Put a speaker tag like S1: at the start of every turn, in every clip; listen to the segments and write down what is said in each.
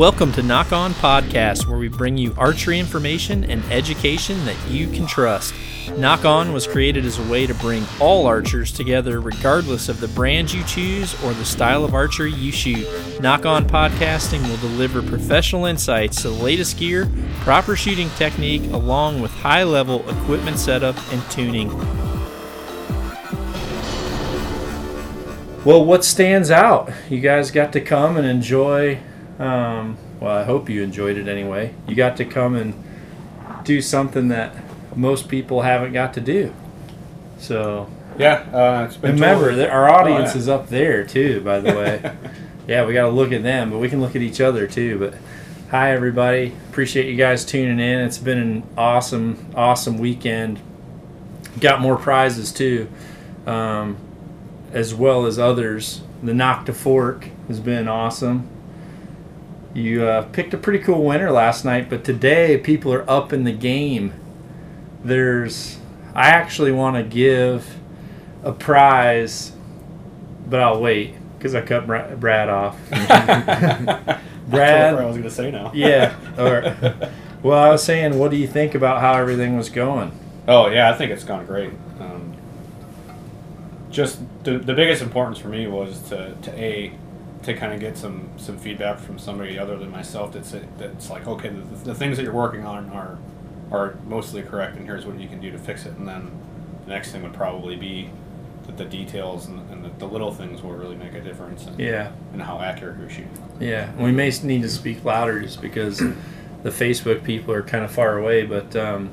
S1: Welcome to Nock On Podcast, where we bring you archery information and education that you can trust. Nock On was created as a way to bring all archers together, regardless of the brand you choose or the style of archery you shoot. Nock On Podcasting will deliver professional insights to the latest gear, proper shooting technique, along with high level equipment setup and tuning. Well, what stands out? You guys got to come and enjoy. Um, well, I hope you enjoyed it anyway. You got to come and do something that most people haven't got to do. So
S2: Yeah, uh, it's been
S1: remember that our audience
S2: Oh, yeah.
S1: is up there too. By the way, yeah, we got to look at them, but we can look at each other too. But hi, everybody. Appreciate you guys tuning in. It's been an awesome, awesome weekend. Got more prizes too, um, as well as others. The nock to fork has been awesome. You uh, picked a pretty cool winner last night, but today people are up in the game. There's, I actually want to give a prize, but I'll wait because I cut Bra- Brad off.
S2: Brad, I
S1: Brad,
S2: was going to say now.
S1: yeah. Or, well, I was saying, what do you think about how everything was going?
S2: Oh yeah, I think it's gone great. Um, just the, the biggest importance for me was to, to a to kind of get some some feedback from somebody other than myself that's that's like okay the, the things that you're working on are are mostly correct and here's what you can do to fix it and then the next thing would probably be that the details and, and the, the little things will really make a difference in,
S1: Yeah,
S2: in how accurate you're shooting.
S1: yeah. We may need to speak louder just because the Facebook people are kind of far away, but um,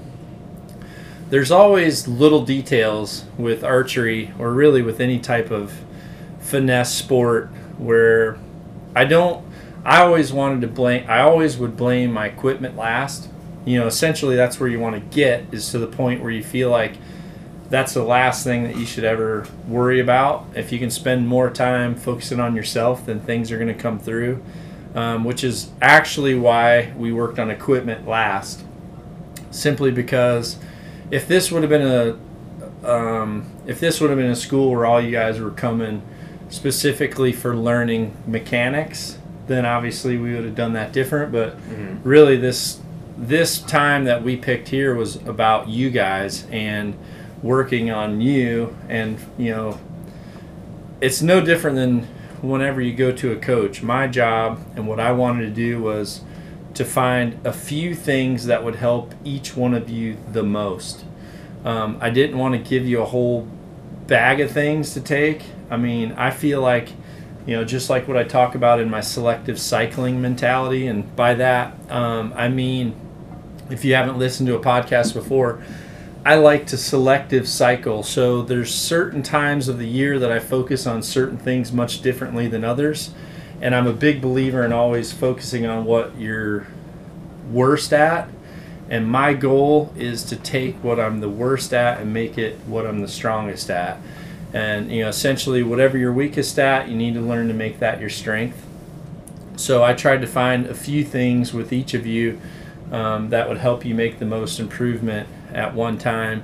S1: there's always little details with archery or really with any type of finesse sport where I don't I always wanted to blame I always would blame my equipment last. You know, essentially that's where you want to get is to the point where you feel like that's the last thing that you should ever worry about. If you can spend more time focusing on yourself, then things are going to come through. Um, which is actually why we worked on equipment last. Simply because if this would have been a um, if this would have been a school where all you guys were coming specifically for learning mechanics, then obviously we would have done that different. But really, this this time that we picked here was about you guys and working on you, and you know, it's no different than whenever you go to a coach. My job and what I wanted to do was to find a few things that would help each one of you the most. Um, I didn't want to give you a whole bag of things to take. I mean, I feel like, you know, just like what I talk about in my selective cycling mentality, and by that, um, I mean, if you haven't listened to a podcast before, I like to selective cycle. So there's certain times of the year that I focus on certain things much differently than others. And I'm a big believer in always focusing on what you're worst at. And my goal is to take what I'm the worst at and make it what I'm the strongest at. And you know, essentially whatever you're weakest at, you need to learn to make that your strength. So I tried to find a few things with each of you um, that would help you make the most improvement at one time.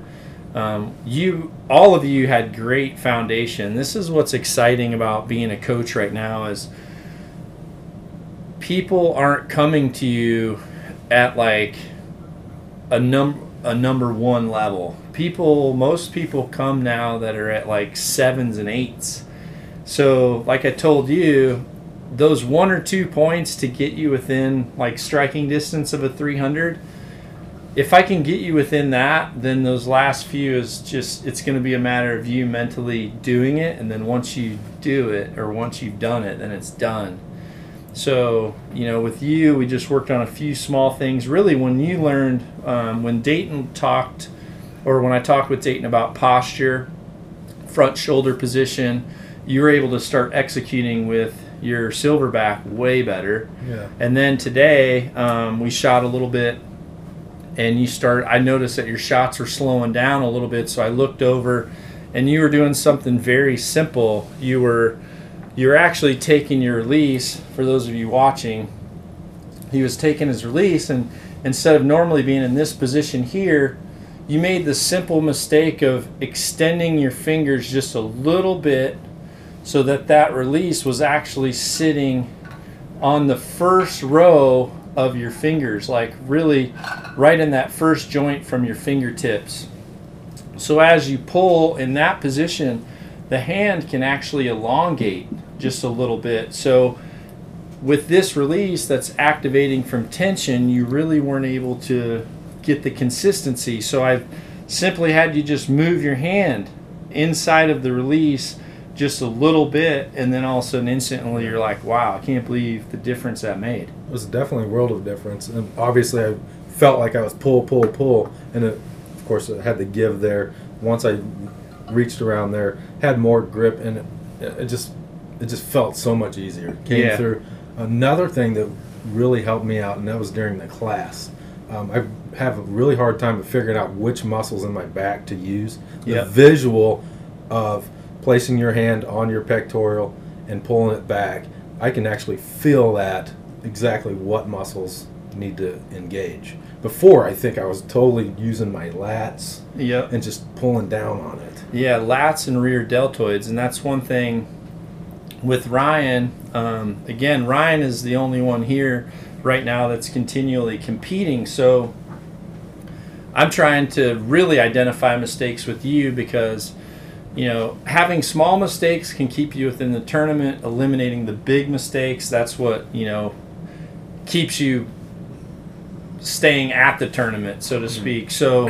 S1: Um, you, all of you, had great foundation. This is what's exciting about being a coach right now is people aren't coming to you at like a num a number one level. People, most people come now that are at like sevens and eights. So, like I told you, those one or two points to get you within like striking distance of a 300 if i can get you within that then those last few is just it's going to be a matter of you mentally doing it and then once you do it or once you've done it then it's done so you know with you we just worked on a few small things really when you learned um, when dayton talked or when i talked with dayton about posture front shoulder position you're able to start executing with your silverback way better.
S3: Yeah.
S1: And then today um, we shot a little bit, and you start. I noticed that your shots were slowing down a little bit, so I looked over, and you were doing something very simple. You were you were actually taking your release. For those of you watching, he was taking his release, and instead of normally being in this position here, you made the simple mistake of extending your fingers just a little bit so that that release was actually sitting on the first row of your fingers, like really right in that first joint from your fingertips. So as you pull in that position, the hand can actually elongate just a little bit. So with this release that's activating from tension, you really weren't able to get the consistency. So I've simply had you just move your hand inside of the release just a little bit, and then all of a sudden, instantly, you're like, wow, I can't believe the difference that made.
S3: It was definitely a world of difference. And obviously, I felt like I was pull, pull, pull. And it, of course, it had the give there. Once I reached around there, had more grip, and it, it just it just felt so much easier. Came
S1: Yeah.
S3: through. Another thing that really helped me out, and that was during the class. Um, I have a really hard time of figuring out which muscles in my back to use. The visual of placing your hand on your pectoral and pulling it back, I can actually feel that exactly what muscles need to engage. Before, I think I was totally using my lats
S1: Yep.
S3: and just pulling down on it.
S1: Yeah, lats and rear deltoids, and that's one thing with Ryan. Um, again, Ryan is the only one here right now that's continually competing. So I'm trying to really identify mistakes with you because you know having small mistakes can keep you within the tournament. Eliminating the big mistakes, that's what you know keeps you staying at the tournament, so to mm-hmm. speak. So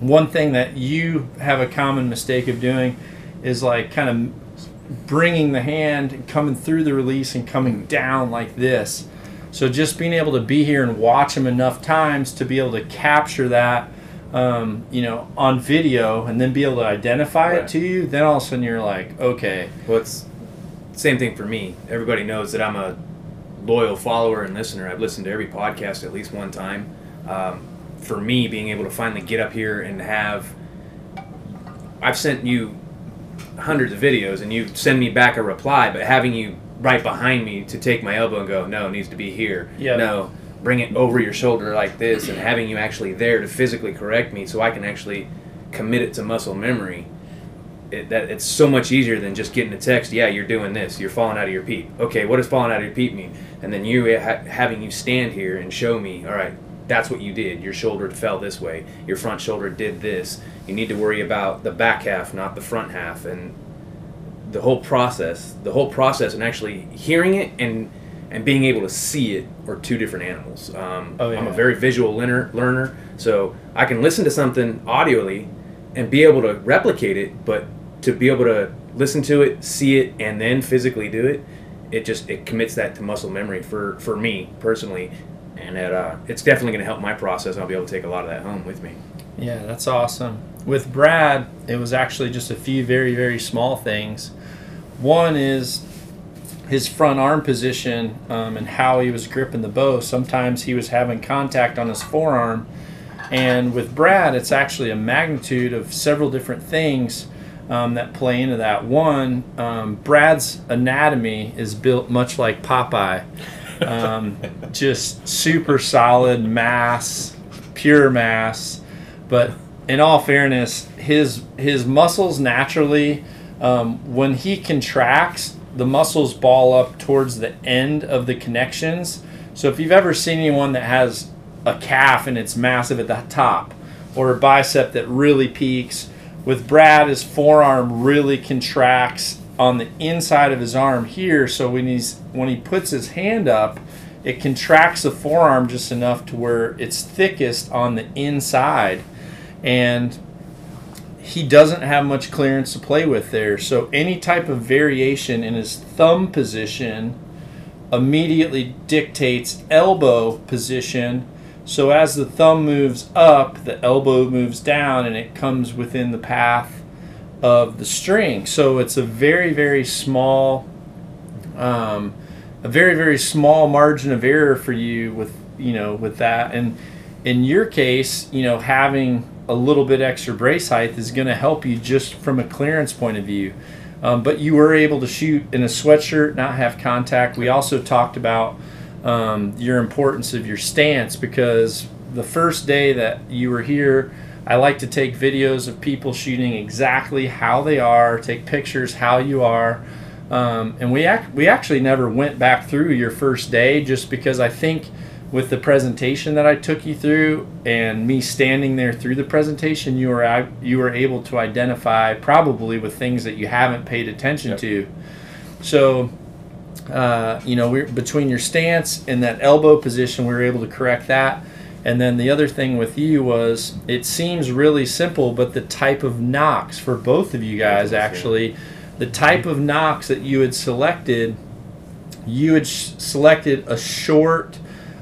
S1: one thing that you have a common mistake of doing is like kind of bringing the hand and coming through the release and coming down like this. So just being able to be here and watch them enough times to be able to capture that, um, you know, on video and then be able to identify it to you, then all of a sudden you're like, okay,
S4: Well, it's same thing for me. Everybody knows that I'm a loyal follower and listener. I've listened to every podcast at least one time. Um, for me, being able to finally get up here and have, I've sent you hundreds of videos and you send me back a reply, but having you right behind me to take my elbow and go, no, it needs to be here.
S1: Yeah.
S4: No, bring it over your shoulder like this, and having you actually there to physically correct me so I can actually commit it to muscle memory it, that it's so much easier than just getting a text. Yeah, you're doing this. You're falling out of your peep. Okay, what does falling out of your peep mean? And then you ha- having you stand here and show me. All right, that's what you did. Your shoulder fell this way. Your front shoulder did this. You need to worry about the back half, not the front half, and the whole process. The whole process, and actually hearing it and and being able to see it are two different animals. Um,
S1: Oh,
S4: I'm a very visual learner, learner, so I can listen to something audioly and be able to replicate it, but to be able to listen to it, see it, and then physically do it, it just it commits that to muscle memory for for me personally, and it, uh, it's definitely going to help my process. I'll be able to take a lot of that home with me.
S1: Yeah, that's awesome. With Brad, it was actually just a few very, very small things. One is his front arm position um, and how he was gripping the bow. Sometimes he was having contact on his forearm. And with Brad, it's actually a magnitude of several different things um, that play into that. One, um, Brad's anatomy is built much like Popeye. Um, just super solid mass, pure mass. But in all fairness, his his muscles naturally, um, when he contracts, the muscles ball up towards the end of the connections. So if you've ever seen anyone that has a calf and it's massive at the top, or a bicep that really peaks, with Brad, his forearm really contracts on the inside of his arm here. So when he's when he puts his hand up, it contracts the forearm just enough to where it's thickest on the inside, and he doesn't have much clearance to play with there. So any type of variation in his thumb position immediately dictates elbow position. So as the thumb moves up, the elbow moves down and it comes within the path of the string. So it's a very, very small, um, a very, very small margin of error for you with, you know, with that. And in your case, you know, having a little bit extra brace height is going to help you just from a clearance point of view. Um, but you were able to shoot in a sweatshirt, not have contact. We also talked about um, your importance of your stance because the first day that you were here, I like to take videos of people shooting exactly how they are, take pictures how you are. Um, and we ac- we actually never went back through your first day just because I think with the presentation that I took you through and me standing there through the presentation, you were you were able to identify probably with things that you haven't paid attention
S2: Yep.
S1: to. So, uh, you know, we're between your stance and that elbow position, we were able to correct that. And then the other thing with you was it seems really simple, but the type of nocks for both of you guys actually, the type of nocks that you had selected, you had selected a short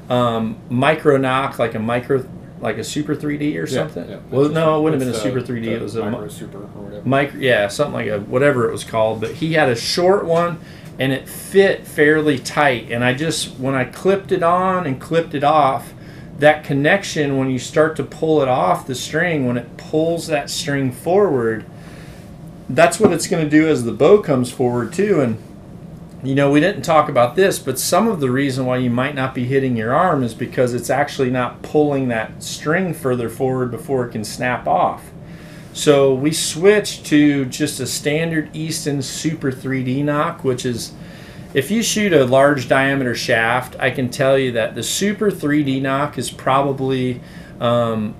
S1: um, micro nock, like a micro, like a Super 3D or something.
S2: Yeah, yeah.
S1: Well, no, it wouldn't have been a Super
S2: the-
S1: 3D.
S2: the
S1: It was a
S2: micro super or whatever.
S1: micro yeah something like a whatever it was called but he had a short one and it fit fairly tight and i just when i clipped it on and clipped it off that connection when you start to pull it off the string when it pulls that string forward that's what it's going to do as the bow comes forward too and you know we didn't talk about this but some of the reason why you might not be hitting your arm is because it's actually not pulling that string further forward before it can snap off so we switched to just a standard Easton Super 3D nock, which is if you shoot a large diameter shaft, I can tell you that the Super 3D nock is probably um,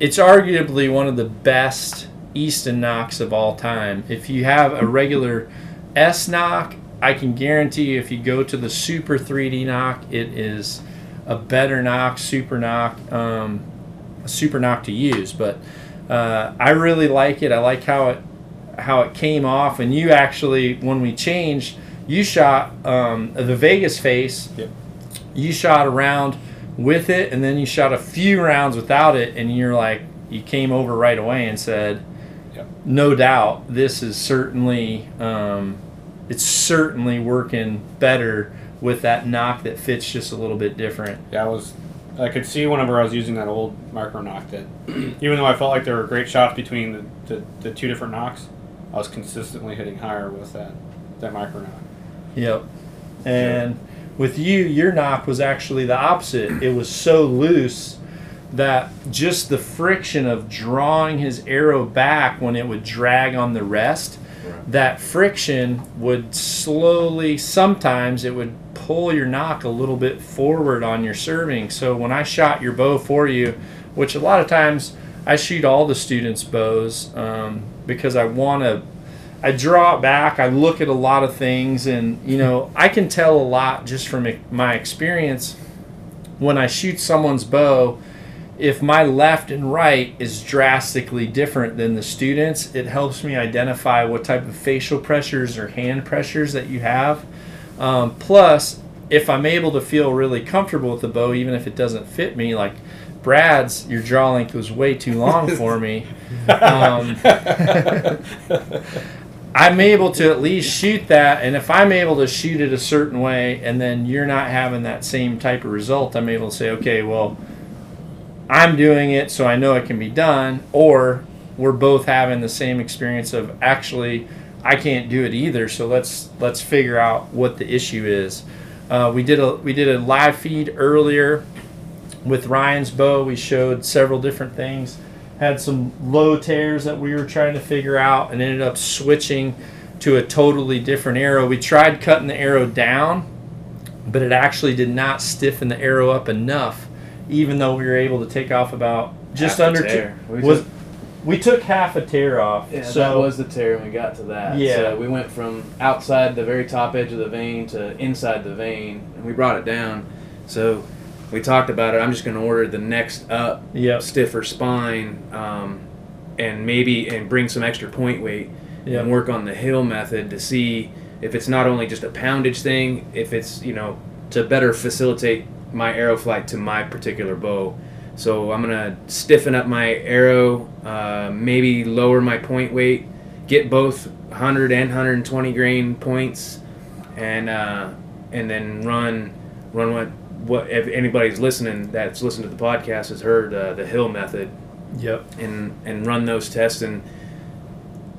S1: it's arguably one of the best Easton nocks of all time. If you have a regular S nock, I can guarantee you if you go to the Super 3D nock, it is a better nock, super nock, um, a super nock to use. But uh, I really like it. I like how it how it came off. And you actually, when we changed, you shot um, the Vegas face.
S2: Yep.
S1: You shot around with it, and then you shot a few rounds without it, and you're like, you came over right away and said,
S2: Yep.
S1: "No doubt, this is certainly, um, it's certainly working better with that nock that fits just a little bit different."
S2: Yeah, I was. I could see whenever I was using that old micro nock that even though I felt like there were great shots between the, the, the two different nocks, I was consistently hitting higher with that that micro nock.
S1: Yep. And with you, your nock was actually the opposite. It was so loose that just the friction of drawing his arrow back when it would drag on the rest, That friction would slowly, sometimes it would pull your nock a little bit forward on your serving. So when I shot your bow for you, which a lot of times I shoot all the students' bows um, because I want to I draw it back. I look at a lot of things, and you know, I can tell a lot just from my experience when I shoot someone's bow. If my left and right is drastically different than the students, it helps me identify what type of facial pressures or hand pressures that you have. Um, plus, if I'm able to feel really comfortable with the bow, even if it doesn't fit me, like Brad's, your draw length was way too long for me. Um, I'm able to at least shoot that, and if I'm able to shoot it a certain way, and then you're not having that same type of result, I'm able to say, okay, well, I'm doing it, so I know it can be done, or we're both having the same experience of actually, I can't do it either, so let's let's figure out what the issue is. Uh, we did a we did a live feed earlier with Ryan's bow. We showed several different things had some low tears that we were trying to figure out and ended up switching to a totally different arrow. We tried cutting the arrow down, but it actually did not stiffen the arrow up enough, even though we were able to take off about just
S4: Half
S1: under two.
S4: tear. We
S1: Was
S4: took-
S1: we took half a tear off?
S4: Yeah,
S1: so
S4: that was the tear when we got to that.
S1: Yeah.
S4: So we went from outside the very top edge of the vane to inside the vane, and we brought it down. So we talked about it. I'm just going to order the next up,
S1: Yep.
S4: stiffer spine, um, and maybe and bring some extra point weight
S1: Yep.
S4: and work on the hill method to see if it's not only just a poundage thing, if it's you know to better facilitate my arrow flight to my particular bow. So I'm gonna stiffen up my arrow, uh, maybe lower my point weight, get both 100 and 120 grain points, and uh, and then run run what what if anybody's listening that's listened to the podcast has heard uh, the hill method
S1: Yep.
S4: and and run those tests and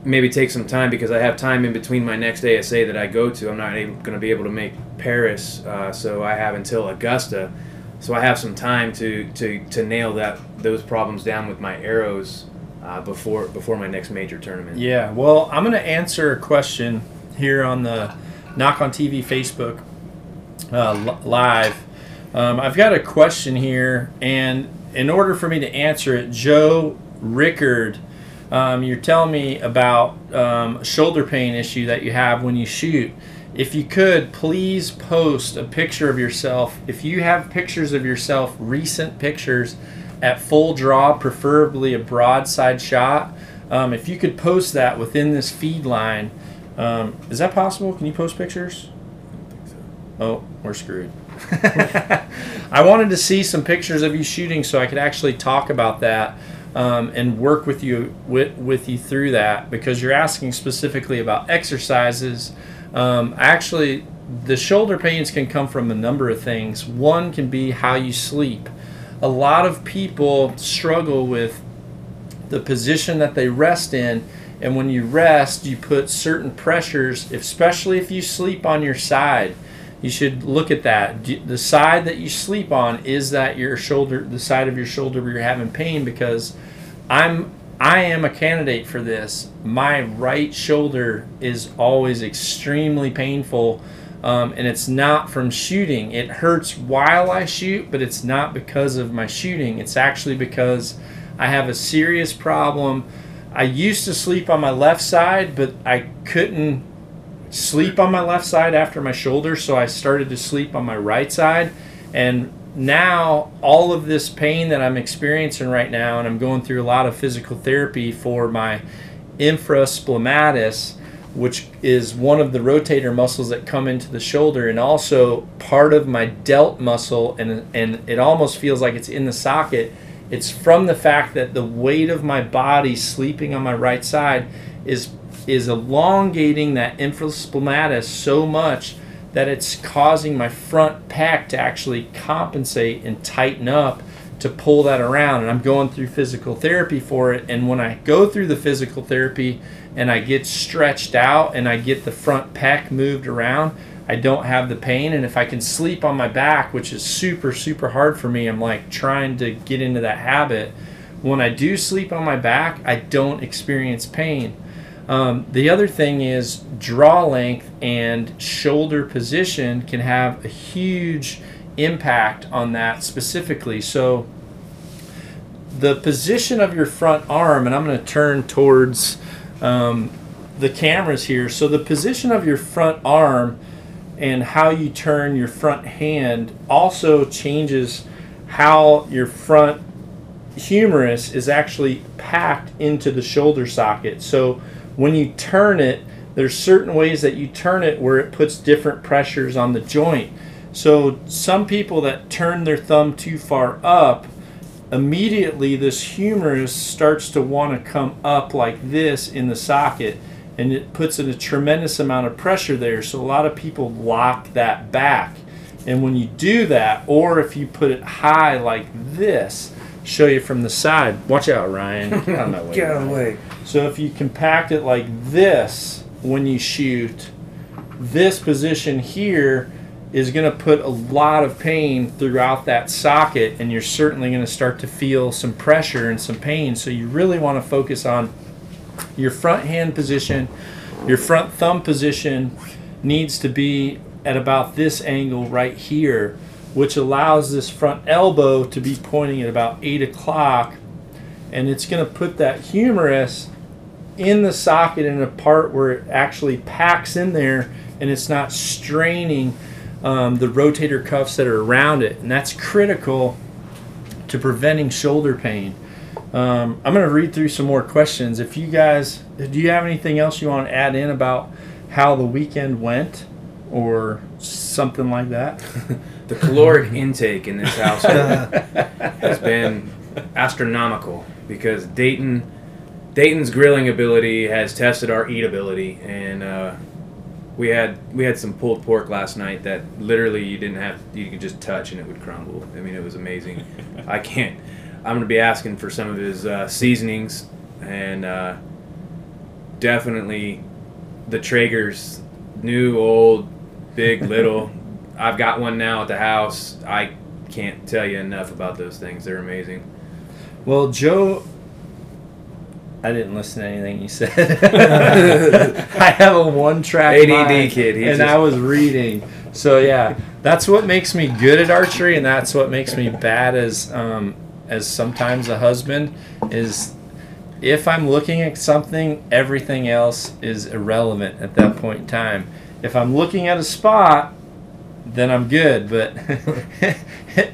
S4: maybe take some time because I have time in between my next ASA that I go to. I'm not going to be able to make Paris, uh, so I have until Augusta. So I have some time to, to, to nail that those problems down with my arrows uh, before before my next major tournament.
S1: Yeah, well, I'm going to answer a question here on the Nock on TV Facebook uh, li- live. Um, I've got a question here, and in order for me to answer it, Joe Rickard, um, you're telling me about um, shoulder pain issue that you have when you shoot. If you could, please post a picture of yourself. If you have pictures of yourself, recent pictures at full draw, preferably a broadside shot, um, if you could post that within this feed line, um, is that possible? Can you post pictures? Oh, we're screwed. I wanted to see some pictures of you shooting so I could actually talk about that um, and work with you with, with you through that because you're asking specifically about exercises. Um, actually, the shoulder pains can come from a number of things. One can be how you sleep. A lot of people struggle with the position that they rest in and when you rest you put certain pressures especially if you sleep on your side you should look at that the side that you sleep on is that your shoulder the side of your shoulder where you're having pain because i'm i am a candidate for this. My right shoulder is always extremely painful um, and it's not from shooting. It hurts while i shoot but it's not because of my shooting. It's actually because i have a serious problem. I used to sleep on my left side but i couldn't sleep on my left side after my shoulder, so I started to sleep on my right side. And now, all of this pain that I'm experiencing right now, and I'm going through a lot of physical therapy for my infraspinatus, which is one of the rotator muscles that come into the shoulder, and also part of my delt muscle, and, and it almost feels like it's in the socket. It's from the fact that the weight of my body sleeping on my right side is is elongating that infraspinatus so much that it's causing my front pack to actually compensate and tighten up to pull that around. And I'm going through physical therapy for it. And when I go through the physical therapy and I get stretched out and I get the front pack moved around I don't have the pain. And if I can sleep on my back which is super super hard for me I'm like trying to get into that habit. When I do sleep on my back I don't experience pain um, the other thing is draw length and shoulder position can have a huge impact on that specifically. So, the position of your front arm, and I'm going to turn towards um, the cameras here. So, the position of your front arm and how you turn your front hand also changes how your front humerus is actually packed into the shoulder socket. So, when you turn it, there's certain ways that you turn it where it puts different pressures on the joint. So some people that turn their thumb too far up, immediately this humerus starts to want to come up like this in the socket and it puts in a tremendous amount of pressure there. So a lot of people lock that back. And when you do that, or if you put it high like this, show you from the side. Watch out, Ryan. Get out of my way,
S4: Get out of the way.
S1: So if you compact it like this when you shoot, this position here is going to put a lot of pain throughout that socket, and you're certainly going to start to feel some pressure and some pain. So you really want to focus on your front hand position. Your front thumb position needs to be at about this angle right here, which allows this front elbow to be pointing at about 8 o'clock. And it's going to put that humerus in the socket in a part where it actually packs in there and it's not straining um, the rotator cuffs that are around it. And that's critical to preventing shoulder pain. Um, I'm going to read through some more questions. If you guys, do you have anything else you want to add in about how the weekend went or something like that?
S4: The caloric intake in this house has been astronomical because Dayton, Dayton's grilling ability has tested our eatability, and uh, we had we had some pulled pork last night that literally you didn't have you could just touch and it would crumble. I mean, it was amazing. I can't. I'm gonna be asking for some of his uh, seasonings and uh, definitely the Traeger's new, old, big, little. I've got one now at the house. I can't tell you enough about those things. They're amazing.
S1: Well, Joe I didn't listen to anything you said. I have a one track
S4: ADD
S1: mind,
S4: kid, he
S1: and
S4: just-
S1: I was reading. So yeah, that's what makes me good at archery, and that's what makes me bad as um, as sometimes a husband is if I'm looking at something, everything else is irrelevant at that point in time. If I'm looking at a spot, then I'm good. But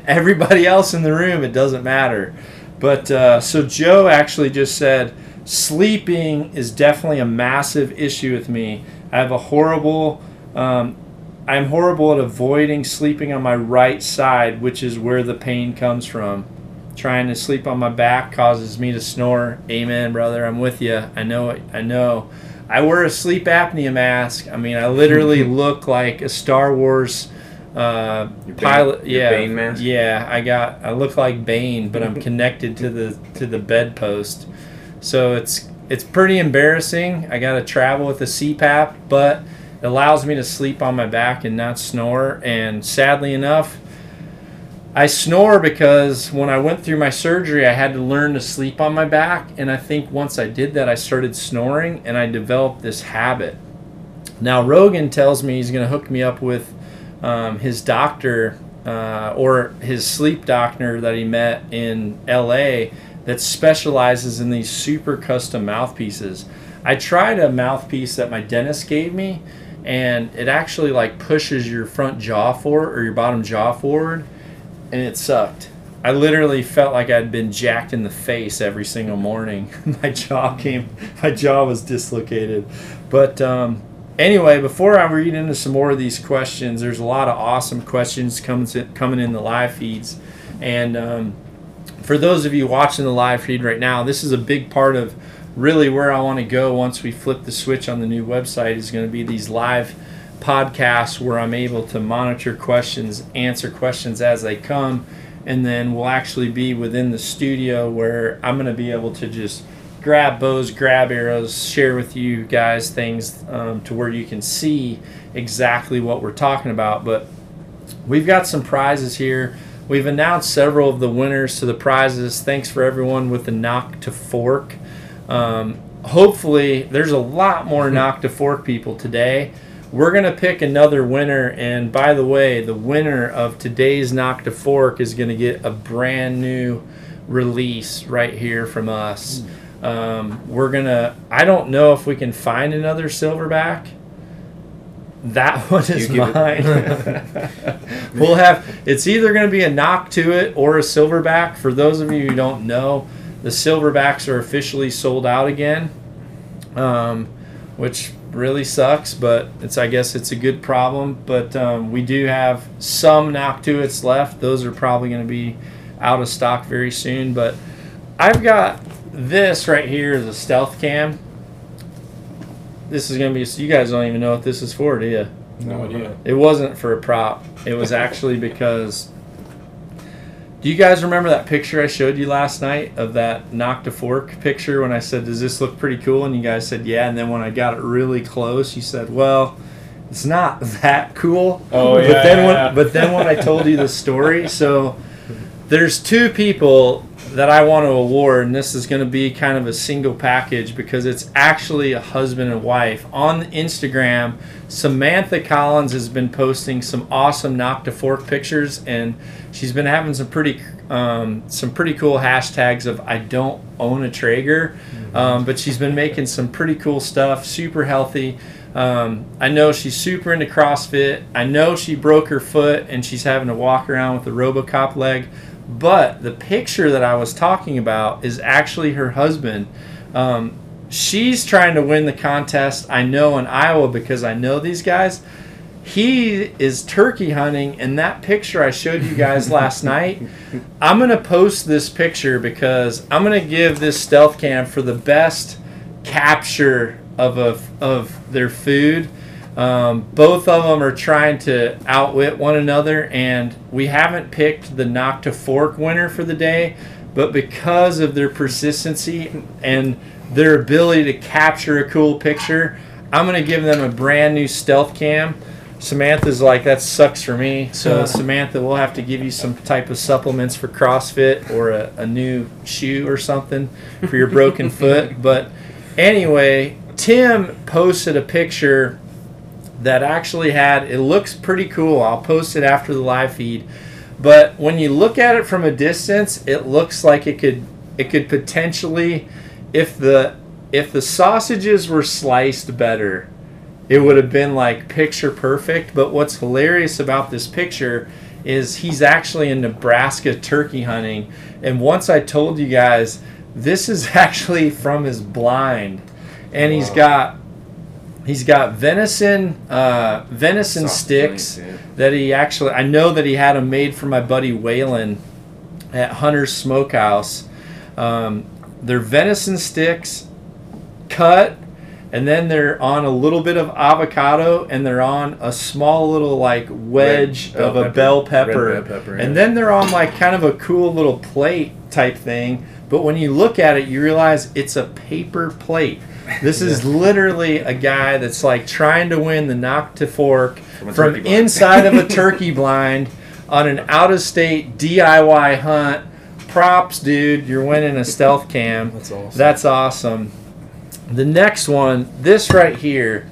S1: everybody else in the room, it doesn't matter. But uh, so Joe actually just said sleeping is definitely a massive issue with me. I have a horrible. Um, I'm horrible at avoiding sleeping on my right side, which is where the pain comes from. Trying to sleep on my back causes me to snore. Amen, brother. I'm with you. I know it. I know. I wear a sleep apnea mask. I mean, I literally look like a Star Wars uh,
S4: Bane-
S1: pilot. yeah,
S4: Bane mask?
S1: yeah. I got. I look like Bane, but I'm connected to the to the bedpost. So it's it's pretty embarrassing. I got to travel with a CPAP, but it allows me to sleep on my back and not snore. And sadly enough, I snore because when I went through my surgery, I had to learn to sleep on my back. And I think once I did that, I started snoring and I developed this habit. Now, Rogan tells me he's going to hook me up with um, his doctor uh, or his sleep doctor that he met in LA that specializes in these super custom mouthpieces. I tried a mouthpiece that my dentist gave me, and it actually like pushes your front jaw forward or your bottom jaw forward, and it sucked. I literally felt like I'd been jacked in the face every single morning. my jaw came, my jaw was dislocated. But um, anyway, before I read into some more of these questions, there's a lot of awesome questions coming coming in the live feeds, and um, for those of you watching the live feed right now, this is a big part of really where I want to go once we flip the switch on the new website is going to be these live podcasts where I'm able to monitor questions, answer questions as they come, and then we'll actually be within the studio where I'm going to be able to just grab bows, grab arrows, share with you guys things um, to where you can see exactly what we're talking about. But we've got some prizes here. We've announced several of the winners to the prizes. Thanks for everyone with the nock to fork. Um, hopefully, there's a lot more nock to fork people today. We're going to pick another winner. And by the way, the winner of today's nock to fork is going to get a brand new release right here from us. Um, we're going to, I don't know if we can find another silverback. That one is mine. we'll have it's either going to be a knock to it or a silverback. For those of you who don't know, the silverbacks are officially sold out again, um, which really sucks. But it's I guess it's a good problem. But um, we do have some knock to its left. Those are probably going to be out of stock very soon. But I've got this right here is a stealth cam. This is going to be. You guys don't even know what this is for, do you?
S2: No idea.
S1: It wasn't for a prop. It was actually because. Do you guys remember that picture I showed you last night of that knock a fork picture when I said, "Does this look pretty cool?" And you guys said, "Yeah." And then when I got it really close, you said, "Well, it's not that cool."
S2: Oh,
S1: But
S2: yeah,
S1: then when
S2: yeah.
S1: but then when I told you the story, so there's two people that I want to award, and this is going to be kind of a single package because it's actually a husband and wife. On Instagram, Samantha Collins has been posting some awesome nock to fork pictures, and she's been having some pretty um, some pretty cool hashtags of I don't own a Traeger, um, but she's been making some pretty cool stuff, super healthy. Um, I know she's super into CrossFit. I know she broke her foot and she's having to walk around with a Robocop leg. But the picture that I was talking about is actually her husband. Um, she's trying to win the contest. I know in Iowa because I know these guys. He is turkey hunting, and that picture I showed you guys last night. I'm gonna post this picture because I'm gonna give this stealth cam for the best capture of a, of their food. Um, both of them are trying to outwit one another, and we haven't picked the nock to fork winner for the day. But because of their persistency and their ability to capture a cool picture, I'm going to give them a brand new stealth cam. Samantha's like, that sucks for me. So, Samantha, we'll have to give you some type of supplements for CrossFit or a, a new shoe or something for your broken foot. But anyway, Tim posted a picture that actually had, it looks pretty cool. I'll post it after the live feed. But when you look at it from a distance, it looks like it could it could potentially if the if the sausages were sliced better, it would have been like picture perfect. But what's hilarious about this picture is he's actually in Nebraska turkey hunting. And once I told you guys, this is actually from his blind. And he's got he's got venison uh, venison
S4: Soft
S1: sticks
S4: yeah.
S1: that he actually I know that he had them made for my buddy Waylon at Hunter's Smokehouse. Um, they're venison sticks cut and then they're on a little bit of avocado and they're on a small little like wedge
S4: Red bell
S1: of a
S4: pepper.
S1: bell pepper,
S4: pepper,
S1: and
S4: yeah.
S1: then they're on like kind of a cool little plate type thing but when you look at it you realize it's a paper plate this is literally a guy that's like trying to win the nock to fork
S4: From
S1: from inside of a turkey blind on an out of state DIY hunt. Props, dude. You're winning a stealth cam.
S3: That's awesome.
S1: That's awesome. The next one, this right here,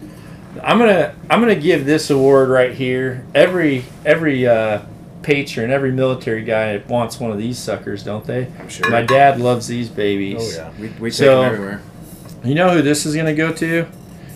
S1: I'm gonna I'm gonna give this award right here. Every every uh, patron, every military guy wants one of these suckers, don't they?
S4: I'm sure.
S1: My dad loves these babies.
S3: Oh yeah.
S4: We, we take them everywhere.
S1: You know who this is going to go to?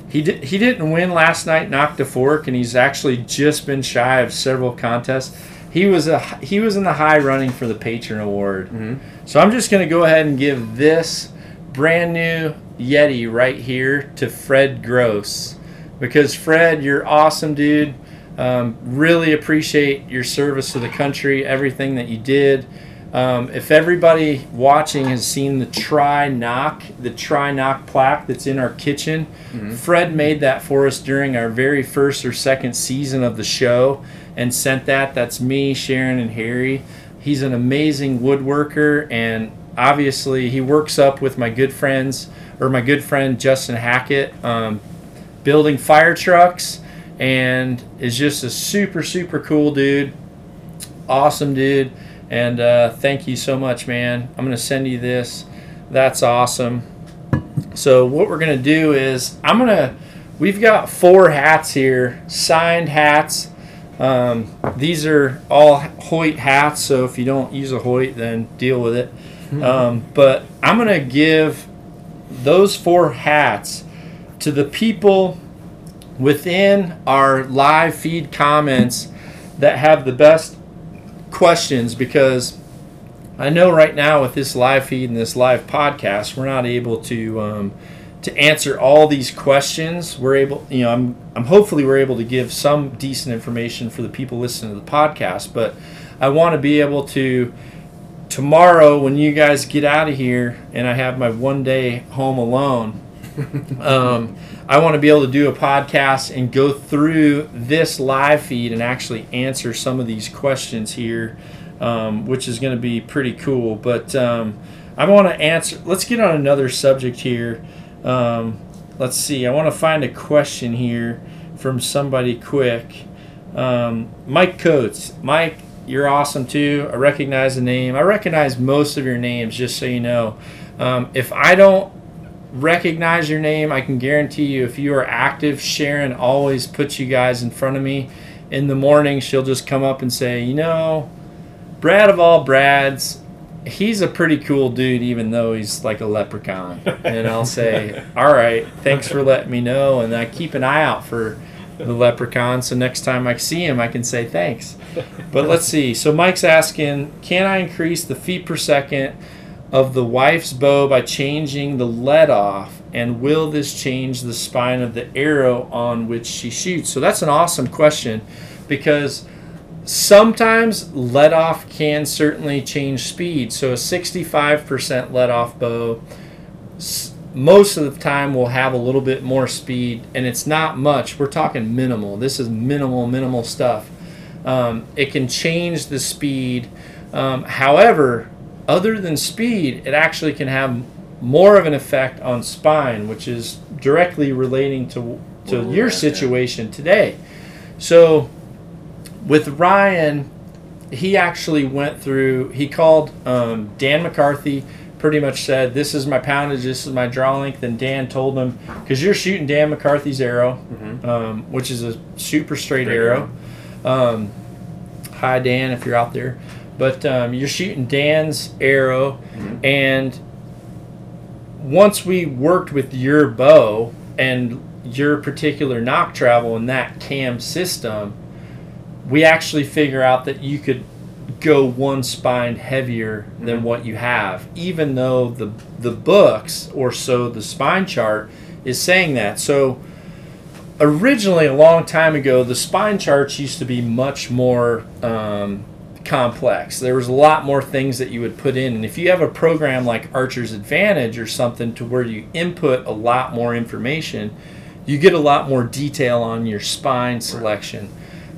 S1: He did, he didn't win last night, knocked a fork, and he's actually just been shy of several contests. He was a he was in the high running for the patron award.
S4: Mhm.
S1: So I'm just going to go ahead and give this brand new Yeti right here to Fred Gross because Fred, you're awesome, dude. Um, really appreciate your service to the country, everything that you did. Um, if everybody watching has seen the Try Knock, the Try Knock plaque that's in our kitchen, Fred made that for us during our very first or second season of the show and sent that. That's me, Sharon, and Harry. He's an amazing woodworker, and obviously he works up with my good friends or my good friend Justin Hackett, um, building fire trucks, and is just a super super cool dude. Awesome dude, and uh, thank you so much, man. I'm gonna send you this. That's awesome. So what we're gonna do is I'm gonna. We've got four hats here, signed hats. Um, these are all Hoyt hats, so if you don't use a Hoyt, then deal with it. Um, but I'm gonna give those four hats to the people within our live feed comments that have the best questions because I know right now with this live feed and this live podcast, we're not able to um, to answer all these questions. We're able, you know, I'm I'm hopefully we're able to give some decent information for the people listening to the podcast, but I want to be able to tomorrow when you guys get out of here and I have my one day home alone. um, I want to be able to do a podcast and go through this live feed and actually answer some of these questions here, um, which is going to be pretty cool. But um, I want to answer. Let's get on another subject here. Um, let's see. I want to find a question here from somebody quick. Um, Mike Coates. Mike, you're awesome too. I recognize the name. I recognize most of your names, just so you know. Um, if I don't recognize your name, I can guarantee you if you are active, Sharon always puts you guys in front of me. In the morning, she'll just come up and say, you know, Brad of all Brads, he's a pretty cool dude, even though he's like a leprechaun. And I'll say, all right, thanks for letting me know. And I keep an eye out for the leprechaun. So next time I see him, I can say thanks. But let's see. So Mike's asking, can I increase the feet per second of the wife's bow by changing the lead off? And will this change the spine of the arrow on which she shoots? So that's an awesome question because sometimes let off can certainly change speed. So a 65% let off bow most of the time will have a little bit more speed and it's not much. We're talking minimal. This is minimal, minimal stuff. Um, it can change the speed. Um, however, other than speed, it actually can have more of an effect on spine, which is directly relating to to
S4: we're
S1: your
S4: at, yeah.
S1: situation today. So with Ryan, he actually went through. He called um, Dan McCarthy. Pretty much said, "This is my poundage. This is my draw length." And Dan told him, "Because you're shooting Dan McCarthy's arrow, um, which is a super straight,
S4: Straight
S1: arrow." Um, hi, Dan, if you're out there. But um, you're shooting Dan's arrow, and once we worked with your bow and your particular nock travel and that cam system, we actually figure out that you could go one spine heavier than what you have, even though the the books or so the spine chart is saying that. So originally, a long time ago, the spine charts used to be much more um, complex. There was a lot more things that you would put in, and if you have a program like Archer's Advantage or something to where you input a lot more information, you get a lot more detail on your spine selection.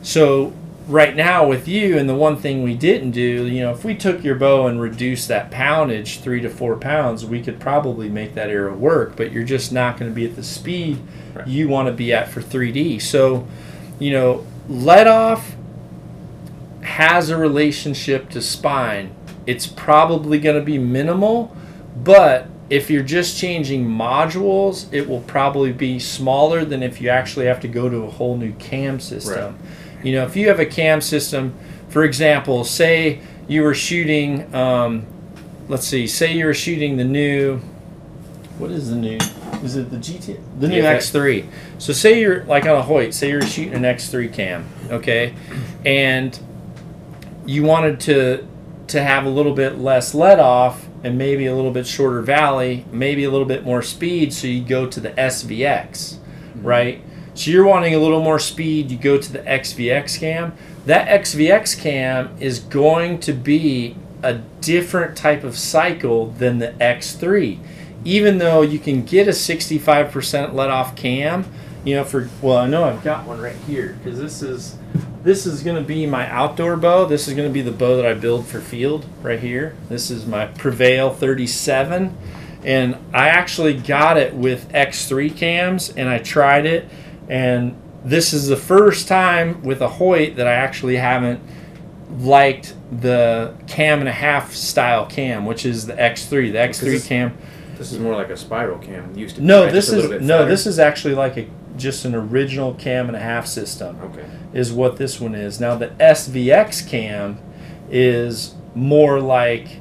S1: So right now with you and the one thing we didn't do you know if we took your bow and reduced that poundage three to four pounds we could probably make that arrow work but you're just not going to be at the speed
S2: Right.
S1: you want to be at for 3d so you know let off has a relationship to spine it's probably going to be minimal but if you're just changing modules it will probably be smaller than if you actually have to go to a whole new cam system you know, if you have a cam system, for example, say you were shooting, um, let's see, say you were shooting the new, what is the new? Is it the GT? The new
S4: Yeah.
S1: X3. So say you're like on a Hoyt, say you're shooting an X3 cam, okay, and you wanted to to have a little bit less let off and maybe a little bit shorter valley, maybe a little bit more speed, so you go to the SVX, mm-hmm. right? So you're wanting a little more speed, you go to the SVX cam. That SVX cam is going to be a different type of cycle than the X3. Even though you can get a 65% let off cam, you know, for well, I know I've got one right here because this is this is going to be my outdoor bow. This is going to be the bow that I build for field right here. This is my Prevail 37 and I actually got it with X3 cams and I tried it and this is the first time with a Hoyt that I actually haven't liked the cam and a half style cam, which is the X3. The X3
S4: this-
S1: cam.
S4: This is more like a spiral cam. Used to be,
S1: No, this is no, this is actually like a just an original cam and a half system
S4: okay.
S1: is what this one is. Now the SVX cam is more like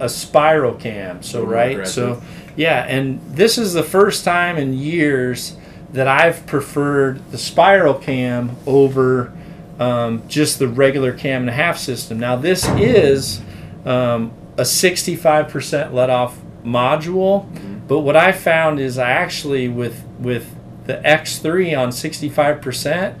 S1: a spiral cam. So right, so yeah, and this is the first time in years that I've preferred the spiral cam over um, just the regular cam and a half system. Now this is um, a 65% let off module, but what I found is I actually with with the X3 on 65%,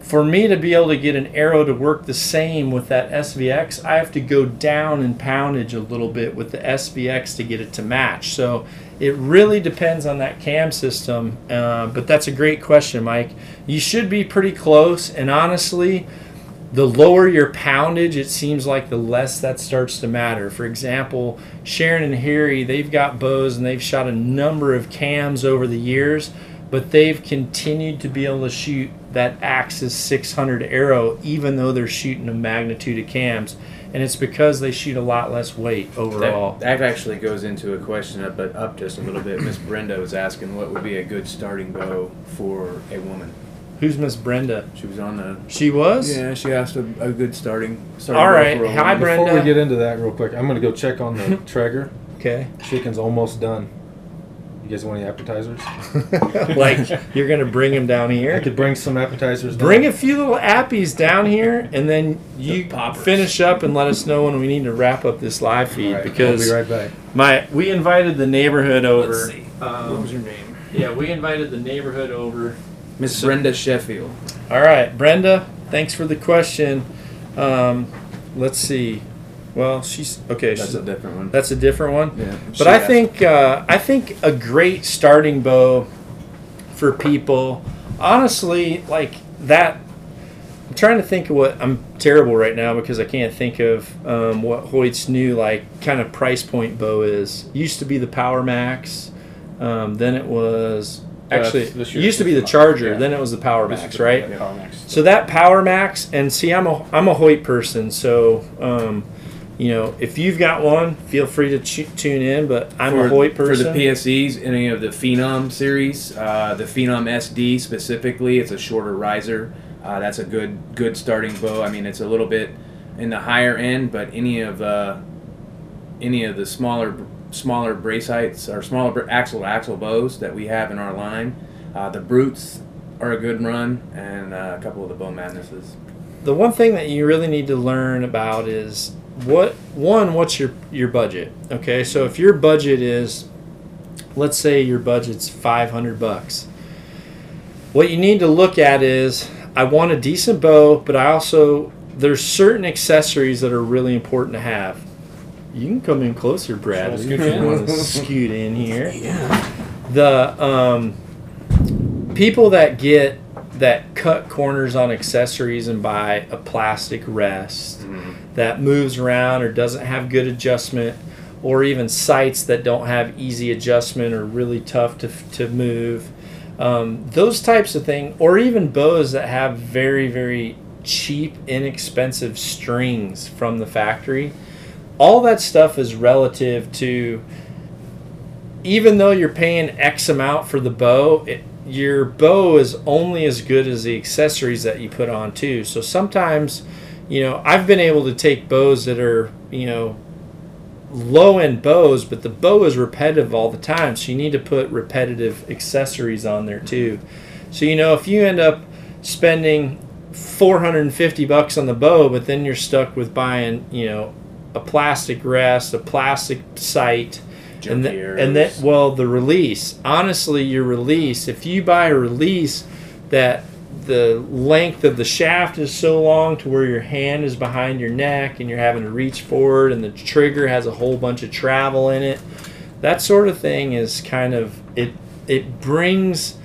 S1: for me to be able to get an arrow to work the same with that SVX, I have to go down in poundage a little bit with the SVX to get it to match. So it really depends on that cam system. Uh, but that's a great question, Mike. You should be pretty close. And honestly, the lower your poundage, it seems like the less that starts to matter. For example, Sharon and Harry, they've got bows and they've shot a number of cams over the years, but they've continued to be able to shoot that Axis 600 arrow even though they're shooting a magnitude of cams. And it's because they shoot a lot less weight overall.
S4: That, that actually goes into a question up, but up just a little bit. Miss Brenda was asking what would be a good starting bow for a woman.
S1: Who's Miss Brenda?
S4: She was on the.
S1: She was?
S4: Yeah, she asked a, a good starting. starting
S1: All
S4: bow for a
S1: Hi. Brenda.
S3: Before we get into that, real quick, I'm gonna go check on the Traeger.
S1: Okay.
S3: Chicken's almost done. You guys want any appetizers?
S1: like, you're going to bring them down here?
S3: I could bring some appetizers. down.
S1: Bring a few little appies down here, and then you
S4: poppers.
S1: finish up and let us know when we need to wrap up this live feed
S3: All right,
S1: because
S3: I'll be right back.
S1: my we invited the neighborhood over.
S4: Let's see. what
S1: Um,
S4: was your name?
S1: yeah, we invited the neighborhood over.
S4: Miss
S1: so-
S4: Brenda Sheffield.
S1: All right, Brenda, thanks for the question. Um, let's see. Well, she's okay.
S4: That's
S1: she's,
S4: a different one.
S1: that's a different one.
S4: yeah.
S1: But
S4: she
S1: I think uh, I think a great starting bow for people, honestly, like that. I'm trying to think of what I'm terrible right now because I can't think of um, what Hoyt's new like kind of price point bow is. Used to be the Power Max, um, then it was actually
S2: That's- this
S1: it used to be the Charger,
S2: yeah.
S1: then it was the Power Max, right?
S2: yeah, Power Max.
S1: So that Power Max, and see, I'm a I'm a Hoyt person, so um, you know, if you've got one, feel free to ch- tune in. But I'm
S4: for,
S1: a Hoyt person.
S4: for the PSEs, any of the Phenom series, uh, the Phenom SD specifically, it's a shorter riser. Uh, that's a good good starting bow. I mean, it's a little bit in the higher end, but any of uh, any of the smaller smaller brace heights or smaller br- axle to axle bows that we have in our line, uh, the Brutes are a good run, and uh, a couple of the Bow Madnesses.
S1: the one thing that you really need to learn about is what one what's your your budget? Okay so if your budget is let's say your budget's 500 bucks what you need to look at is i want a decent bow but i also there's certain accessories that are really important to have. You can come in closer brad if you
S2: in?
S1: want to scoot in here. The um, people that get that cut corners on accessories and buy a plastic rest that moves around or doesn't have good adjustment or even sights that don't have easy adjustment or really tough to, to move um, those types of things or even bows that have very very cheap inexpensive strings from the factory all that stuff is relative to even though you're paying X amount for the bow, it, your bow is only as good as the accessories that you put on too. So sometimes, you know, I've been able to take bows that are, you know, low end bows, but the bow is repetitive all the time. So you need to put repetitive accessories on there too. So you know, if you end up spending 450 bucks on the bow, but then you're stuck with buying, you know, a plastic rest, a plastic sight, and then, and then well the release honestly your release if you buy a release that the length of the shaft is so long to where your hand is behind your neck and you're having to reach forward and the trigger has a whole bunch of travel in it that sort of thing is kind of it it brings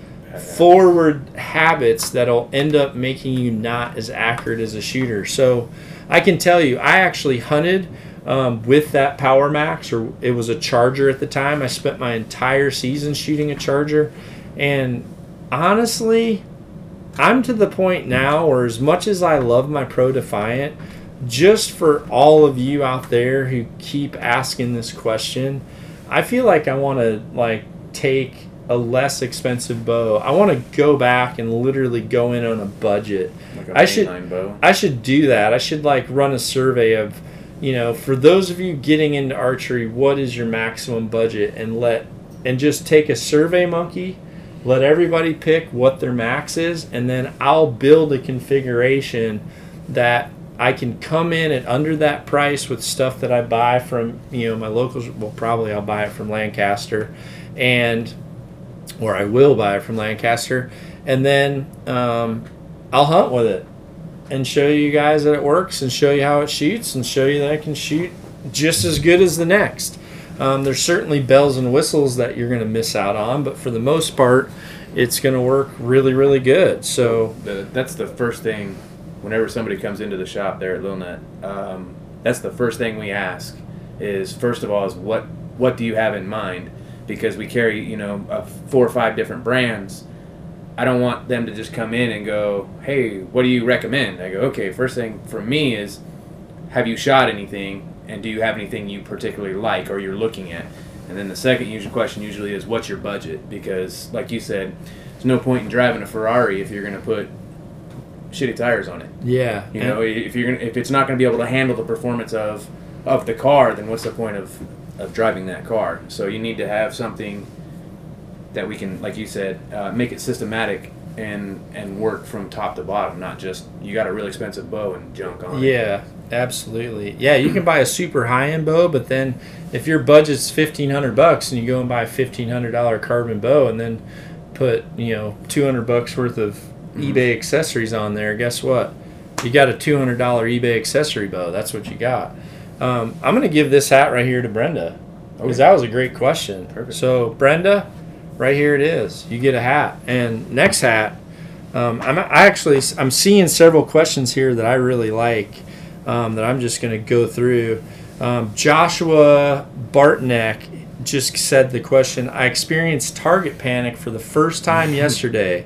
S1: forward habits that'll end up making you not as accurate as a shooter so i can tell you i actually hunted um, with that Power Max, or it was a Charger at the time. I spent my entire season shooting a Charger, and honestly, I'm to the point now where, as much as I love my Pro Defiant, just for all of you out there who keep asking this question, I feel like I want to like take a less expensive bow. I want to go back and literally go in on a budget.
S4: Like a
S1: I should-
S4: bow.
S1: I should do that. I should like run a survey of, you know, for those of you getting into archery, what is your maximum budget and let and just take a survey monkey, let everybody pick what their max is and then I'll build a configuration that I can come in at under that price with stuff that I buy from, you know, my locals, well probably I'll buy it from Lancaster and or I will buy it from Lancaster and then um, I'll hunt with it and show you guys that it works and show you how it shoots and show you that I can shoot just as good as the next. Um, there's certainly bells and whistles that you're going to miss out on, but for the most part, it's going to work really, really good. So,
S4: the, that's the first thing whenever somebody comes into the shop there at Lilnet. Um, that's the first thing we ask is first of all is what what do you have in mind? Because we carry you know four or five different brands. I don't want them to just come in and go, hey, what do you recommend? I go, okay. First thing for me is, have you shot anything, and do you have anything you particularly like or you're looking at? And then the second usual question usually is, what's your budget? Because like you said, there's no point in driving a Ferrari if you're going to put shitty tires on it.
S1: yeah.
S4: You know, if you're gonna, if it's not going to be able to handle the performance of of the car, then what's the point of of driving that car? So you need to have something that we can, like you said, uh, make it systematic and and work from top to bottom, not just you got a really expensive bow and junk on. it.
S1: Yeah, absolutely. Yeah, you can buy a super high end bow, but then if your budget's fifteen hundred bucks and you go and buy a fifteen hundred dollar carbon bow and then put you know two hundred bucks worth of eBay accessories on there, guess what? You got a two hundred dollar eBay accessory bow. That's what you got. Um, I'm gonna give this hat right here to Brenda because that was a great question.
S4: Perfect.
S1: So Brenda, right here it is. You get a hat, and next hat. Um, I'm I actually I'm seeing several questions here that I really like um, that I'm just going to go through. Um, Joshua Bartneck just said the question. I experienced target panic for the first time yesterday.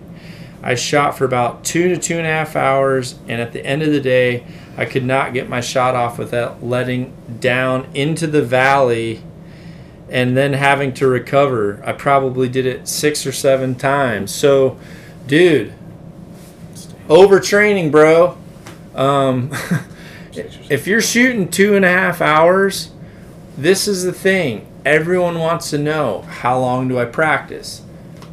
S1: I shot for about two to two and a half hours, and at the end of the day, I could not get my shot off without letting down into the valley and then having to recover. I probably did it six or seven times. So, dude, overtraining, bro. Um, if you're shooting two and a half hours, this is the thing. Everyone wants to know how long do I practice?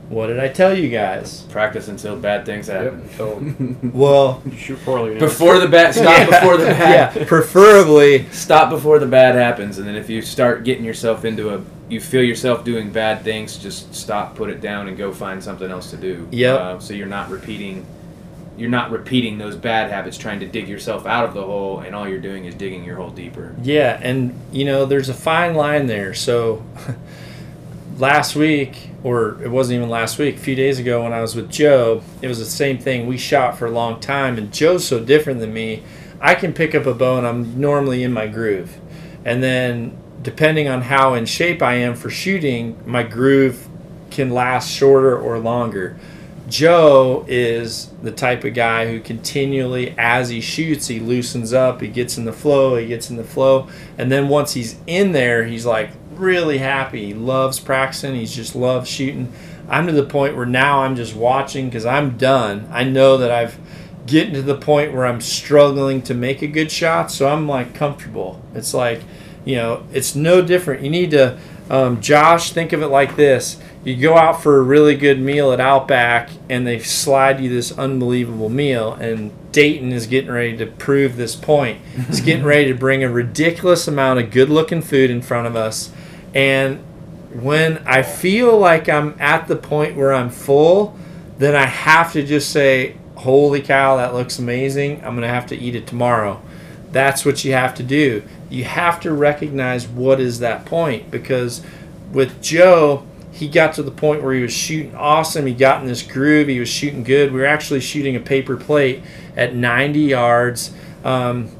S1: What did I tell you guys?
S4: Practice until bad things happen.
S2: Yep. So
S1: Well,
S2: you shoot poorly. now.
S4: Before the bad, stop before the bad.
S1: yeah, preferably.
S4: Stop before the bad happens, and then if you start getting yourself into a, you feel yourself doing bad things, just stop, put it down, and go find something else to do.
S1: Yep.
S4: Uh, so you're not repeating, you're not repeating those bad habits, trying to dig yourself out of the hole, and all you're doing is digging your hole deeper.
S1: Yeah, and you know, there's a fine line there. So last week, or it wasn't even last week, a few days ago when I was with Joe, it was the same thing. We shot for a long time, and Joe's so different than me. I can pick up a bow and I'm normally in my groove. And then, depending on how in shape I am for shooting, my groove can last shorter or longer. Joe is the type of guy who continually, as he shoots, he loosens up, he gets in the flow, he gets in the flow, and then once he's in there, he's like really happy. He loves practicing, he just loves shooting. I'm to the point where now I'm just watching because I'm done. I know that I've getting to the point where I'm struggling to make a good shot, so I'm like comfortable. It's like, you know, it's no different. You need to, um, Josh, think of it like this: you go out for a really good meal at Outback, and they slide you this unbelievable meal, and Dayton is getting ready to prove this point. He's getting ready to bring a ridiculous amount of good-looking food in front of us, and when I feel like I'm at the point where I'm full, then I have to just say, holy cow, that looks amazing. I'm going to have to eat it tomorrow. That's what you have to do. You have to recognize what is that point because with Joe, he got to the point where he was shooting awesome. He got in this groove. He was shooting good. We were actually shooting a paper plate at 90 yards. Um,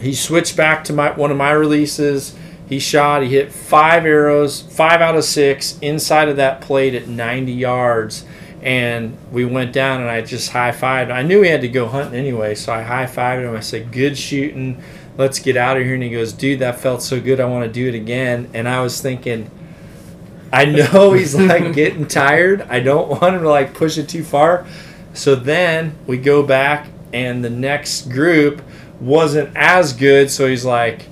S1: he switched back to my one of my releases. He shot. He hit five arrows, five out of six inside of that plate at 90 yards and we went down and I just high fived. I knew he had to go hunting anyway, so I high fived him. I said, "Good shooting. Let's get out of here." And he goes, "Dude, that felt so good. I want to do it again." And I was thinking, I know he's like getting tired. I don't want him to like push it too far. So then we go back, and the next group wasn't as good. So he's like,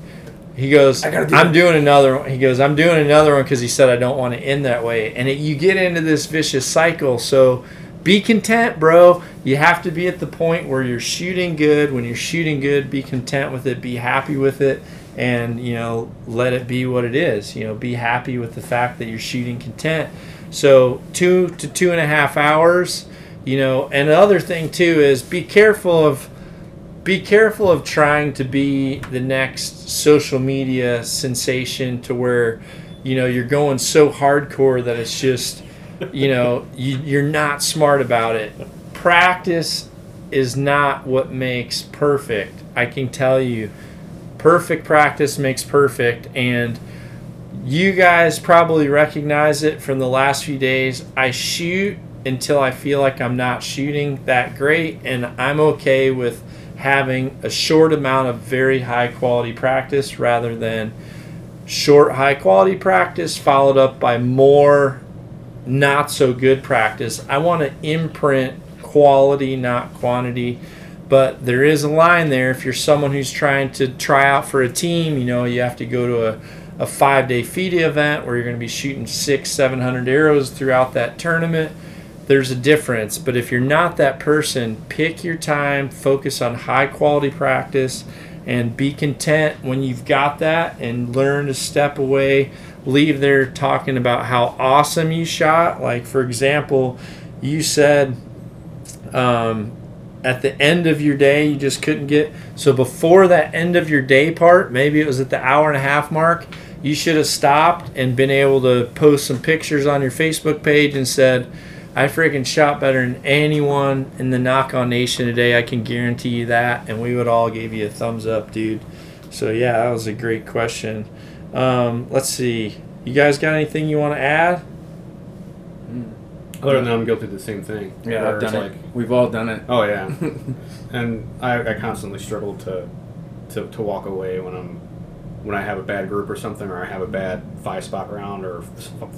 S1: he goes,
S4: I gotta do
S1: I'm
S4: it."
S1: doing another one. He goes, I'm doing another one because he said I don't want to end that way. And it, you get into this vicious cycle. So be content, bro. You have to be at the point where you're shooting good. When you're shooting good, be content with it. Be happy with it. And, you know, let it be what it is. You know, be happy with the fact that you're shooting content. So two to two and a half hours, you know, and the other thing too is be careful of be careful of trying to be the next social media sensation to where you know you're going so hardcore that it's just you know you, you're not smart about it. Practice is not what makes perfect. I can tell you perfect practice makes perfect and you guys probably recognize it from the last few days. I shoot until i feel like i'm not shooting that great and i'm okay with having a short amount of very high quality practice rather than short high quality practice followed up by more not so good practice. I want to imprint quality, not quantity. But there is a line there. If you're someone who's trying to try out for a team, you know, you have to go to a, a five day FITA event where you're going to be shooting six, 700 arrows throughout that tournament there's a difference. But if you're not that person, pick your time, focus on high quality practice, and be content when you've got that and learn to step away. Leave there talking about how awesome you shot. Like, for example, you said um, at the end of your day, you just couldn't get. So, before that end of your day part, maybe it was at the hour and a half mark, you should have stopped and been able to post some pictures on your Facebook page and said, I freaking shot better than anyone in the Nock On Nation today. I can guarantee you that. And we would all give you a thumbs up, dude. So, yeah, that was a great question. Um, let's see. You guys got anything you want to add?
S2: Other than that, I'm guilty of the same thing.
S4: Yeah, I've
S2: it's
S4: done it. We've all done it.
S2: Oh yeah, and I, I constantly struggle to, to to walk away when I'm when I have a bad group or something, or I have a bad five spot round or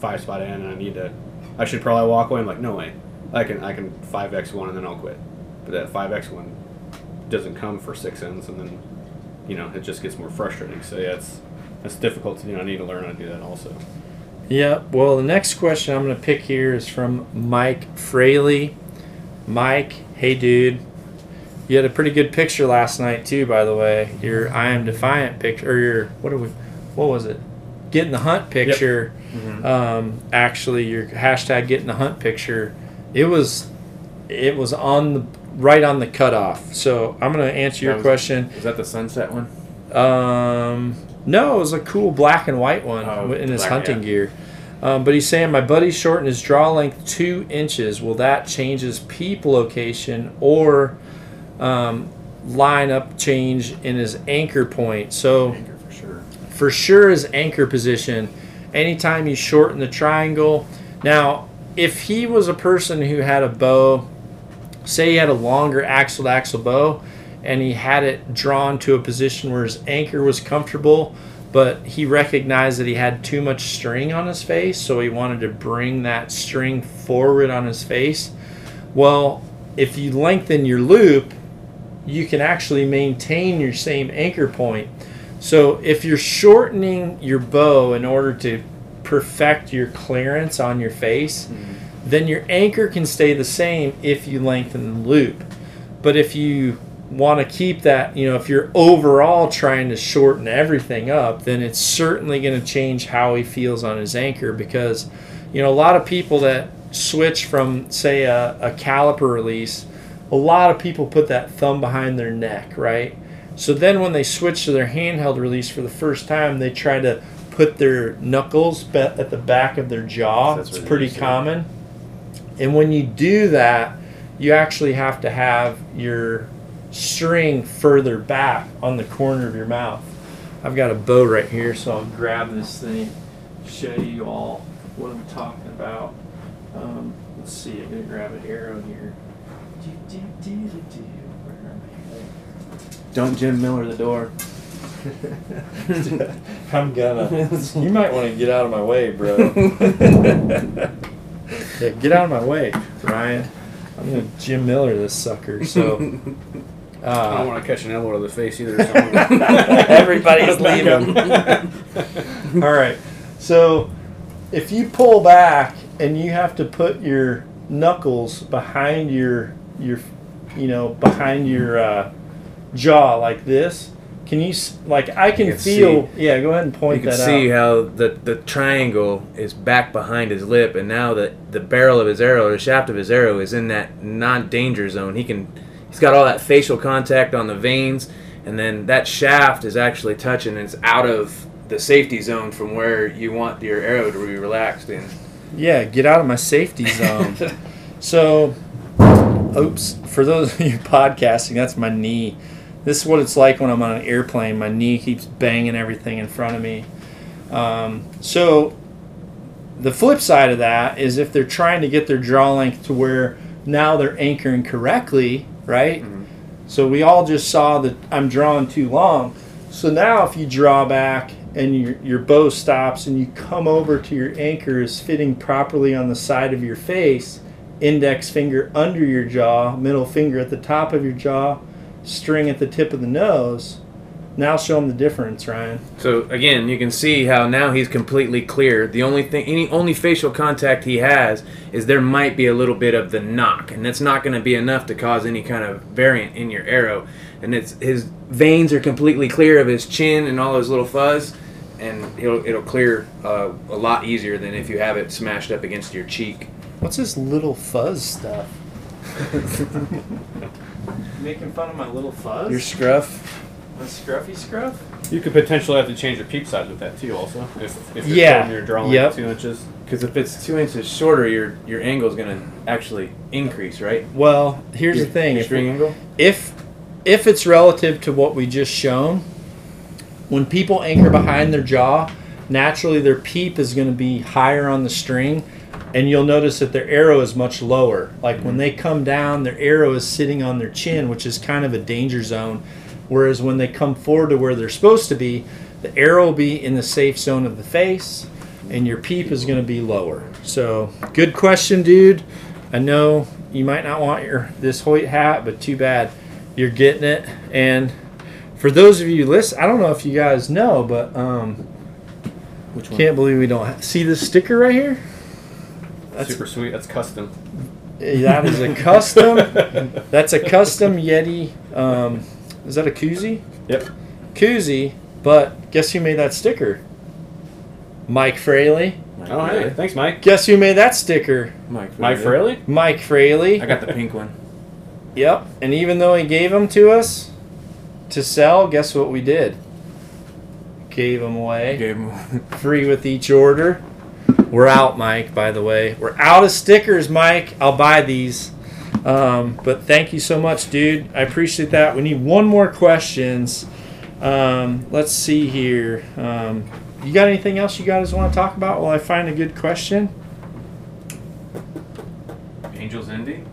S2: five spot in, and I need to. I should probably walk away. I'm like, no way. I can I can five x one and then I'll quit. But that five x one doesn't come for six ends, and then you know it just gets more frustrating. So yeah, it's it's difficult to do. I need to learn how to do that also.
S1: Yeah, well, the next question I'm going to pick here is from Mike Fraley. Mike, hey dude. You had a pretty good picture last night too, by the way. Your I am defiant picture, or your what are we? What was it? Getting the hunt picture. Um, actually, your hashtag getting the hunt picture. It was, it was on the right on the cutoff. So I'm going to answer your
S4: was-
S1: question.
S4: Is that the sunset one?
S1: Um, no, it was a cool black and white one
S4: Oh,
S1: in his
S4: black,
S1: hunting
S4: yeah.
S1: gear. Um, but he's saying my buddy shortened his draw length two inches. Will that change his peep location or um, line up change in his anchor point? So
S4: Anchor for sure.
S1: for sure his anchor position. Anytime you shorten the triangle. Now, if he was a person who had a bow, say he had a longer axle to axle bow, and he had it drawn to a position where his anchor was comfortable, but he recognized that he had too much string on his face, so he wanted to bring that string forward on his face. Well, if you lengthen your loop, you can actually maintain your same anchor point. So if you're shortening your bow in order to perfect your clearance on your face, mm-hmm. then your anchor can stay the same if you lengthen the loop. But if you want to keep that, you know, if you're overall trying to shorten everything up, then it's certainly going to change how he feels on his anchor because, you know, a lot of people that switch from, say, a, a caliper release, a lot of people put that thumb behind their neck, right? So then when they switch to their handheld release for the first time, they try to put their knuckles at the back of their jaw.
S4: That's
S1: it's pretty common. And when you do that, you actually have to have your string further back on the corner of your mouth. I've got a bow right here, so I'll grab this thing, show you all what I'm talking about. Um, let's see, I'm gonna grab an arrow here. Do, do, do, do, do. Where am I?
S4: Don't Jim Miller the door.
S1: I'm gonna. You might want to get out of my way, bro. yeah, get out of my way, Ryan. I'm gonna Jim Miller this sucker. So.
S2: I don't
S1: Uh,
S2: want to catch an elbow to the face either. So I'm-
S1: Everybody's leaving. All right. So if you pull back and you have to put your knuckles behind your your you know behind your uh, jaw like this, can you s- like I can,
S4: can
S1: feel? Yeah, go ahead and point You
S4: can
S1: that
S4: see
S1: out.
S4: how the, the triangle is back behind his lip, and now the, the barrel of his arrow, the shaft of his arrow, is in that non-danger zone. He can, he's got all that facial contact on the vanes, and then that shaft is actually touching. And it's out of the safety zone from where you want your arrow to be relaxed in.
S1: Yeah, get out of my safety zone. so, oops. For those of you podcasting, that's my knee. This is what it's like when I'm on an airplane. My knee keeps banging everything in front of me. Um, so, the flip side of that is if they're trying to get their draw length to where now they're anchoring correctly, right? Mm-hmm. So we all just saw that I'm drawing too long. So now if you draw back and your, your bow stops and you come over to your anchor is fitting properly on the side of your face, index finger under your jaw, middle finger at the top of your jaw, string at the tip of the nose. Now show him the difference, Ryan.
S4: So again, you can see how now he's completely clear. The only thing, any only facial contact he has is there might be a little bit of the nock, and that's not going to be enough to cause any kind of variant in your arrow. And it's his vanes are completely clear of his chin and all his little fuzz, and it'll it'll clear uh, a lot easier than if you have it smashed up against your cheek.
S1: What's this little fuzz stuff? Making fun of my little fuzz?
S4: Your scruff.
S1: My scruffy scruff?
S2: you could potentially have to change your peep size with that too, also. If, if you're
S1: Yeah.
S2: shortening your draw length
S1: Yep.
S2: two inches.
S4: Because if it's two inches shorter, your your angle is going to actually increase, right?
S1: Well, here's
S4: Your-
S1: the thing.
S4: Your
S1: If,
S4: string angle.
S1: if if it's relative to what we just shown, when people anchor behind their jaw, naturally their peep is going to be higher on the string and you'll notice that their arrow is much lower like when they come down their arrow is sitting on their chin which is kind of a danger zone whereas when they come forward to where they're supposed to be the arrow will be in the safe zone of the face and your peep is going to be lower so good question dude i know you might not want your this hoyt hat but too bad you're getting it and for those of you listen i don't know if you guys know but um
S4: Which one?
S1: can't believe we don't ha- see this sticker right here. That's
S2: Super sweet. That's custom.
S1: that is a custom. that's a custom Yeti. Um, is that a koozie?
S2: Yep.
S1: Koozie. But guess who made that sticker? Mike Fraley.
S2: Oh, hey. Thanks, Mike.
S1: Guess who made that sticker?
S4: Mike.
S2: Mike Fraley?
S1: Mike Fraley.
S4: I got the pink one.
S1: Yep. And even though he gave them to us to sell, guess what we did? Gave them away.
S4: Gave him.
S1: free with each order. We're out, Mike. By the way, we're out of stickers, Mike. I'll buy these. Um, but thank you so much, dude. I appreciate that. We need one more questions. Um, let's see here. Um, you got anything else you guys want to talk about while I find a good question?
S4: Angels Envy.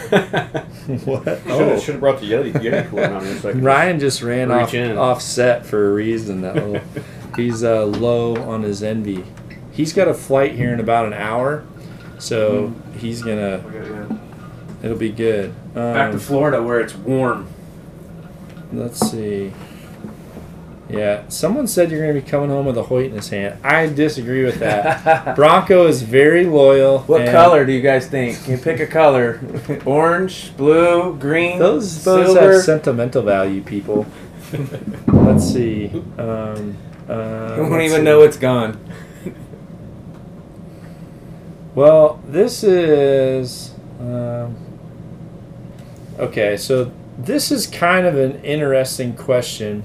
S1: what?
S2: Oh. Should have brought the Yeti, Yeti cooler on here so I
S1: Ryan just ran
S2: Reach
S1: off
S2: in.
S1: off set for a reason. That little, he's uh, low on his envy. He's got a flight here in about an hour, so he's gonna. It'll be good. Um,
S4: Back to Florida where it's warm.
S1: let's see. Yeah, someone said you're going to be coming home with a Hoyt in his hand. I disagree with that. Bronco is very loyal.
S4: What color do you guys think? Can you pick a color? Orange, blue, green,
S1: Those those have sentimental value, people. let's see. Um, uh,
S4: you won't even
S1: see.
S4: know it's gone.
S1: Well, this is. Um, okay, so this is kind of an interesting question.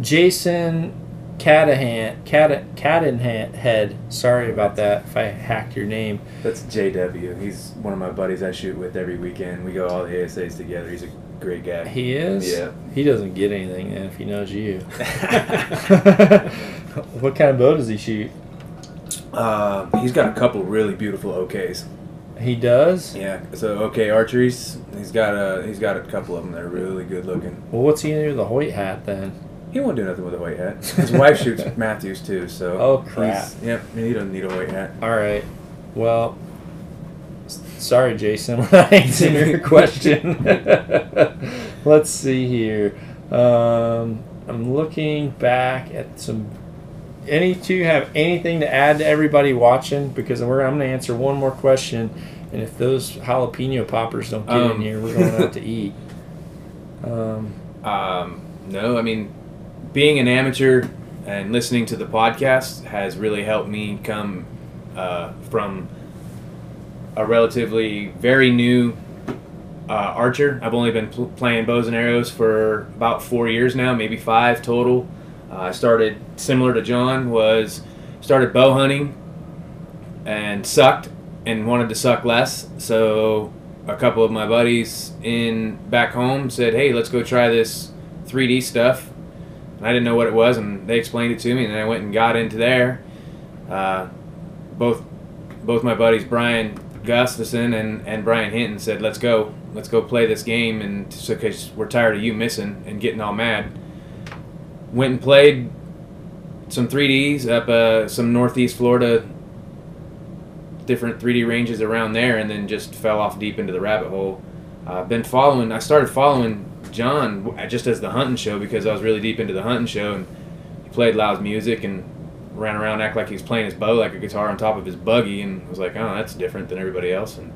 S1: Jason Catahan, Cat, Cadenhead, head. Sorry about that if I hacked your name.
S4: That's JW. He's one of my buddies I shoot with every weekend. We go all the ASAs together. He's a great guy.
S1: He is?
S4: Yeah.
S1: He doesn't get anything then if he knows you. what kind of bow does he shoot?
S4: Uh, he's got a couple really beautiful OKs.
S1: He does?
S4: Yeah, so OK archeries. He's got a he's got a couple of them that are really good looking.
S1: Well, what's he with the Hoyt hat then?
S4: He won't do nothing with a white hat. His wife shoots Mathews too, so.
S1: Oh, crap.
S4: Yep, he doesn't need a white hat.
S1: All right. Well, sorry, Jason. We're not answering your question. Let's see here. Um, I'm looking back at some. Any two have anything to add to everybody watching? Because we're I'm going to answer one more question, and if those jalapeno poppers don't get in
S4: Um.
S1: here, we're going out to eat. Um,
S4: Um, no, I mean, being an amateur and listening to the podcast has really helped me come uh, from a relatively very new uh, archer. I've only been pl- playing bows and arrows for about four years now, maybe five total. Uh, I started similar to John, was started bow hunting and sucked and wanted to suck less. So a couple of my buddies in back home said, "Hey, let's go try this 3D stuff." And I didn't know what it was, and they explained it to me, and I went and got into there. Uh, both both my buddies Brian Gustafson and, and Brian Hinton said, "Let's go, let's go play this game," and so because we're tired of you missing and getting all mad. Went and played some 3ds up uh, some northeast Florida different 3D ranges around there, and then just fell off deep into the rabbit hole. Uh, been following. I started following John just as the hunting show because I was really deep into the hunting show, and he played loud music and ran around act like he was playing his bow like a guitar on top of his buggy, and was like, oh, that's different than everybody else. And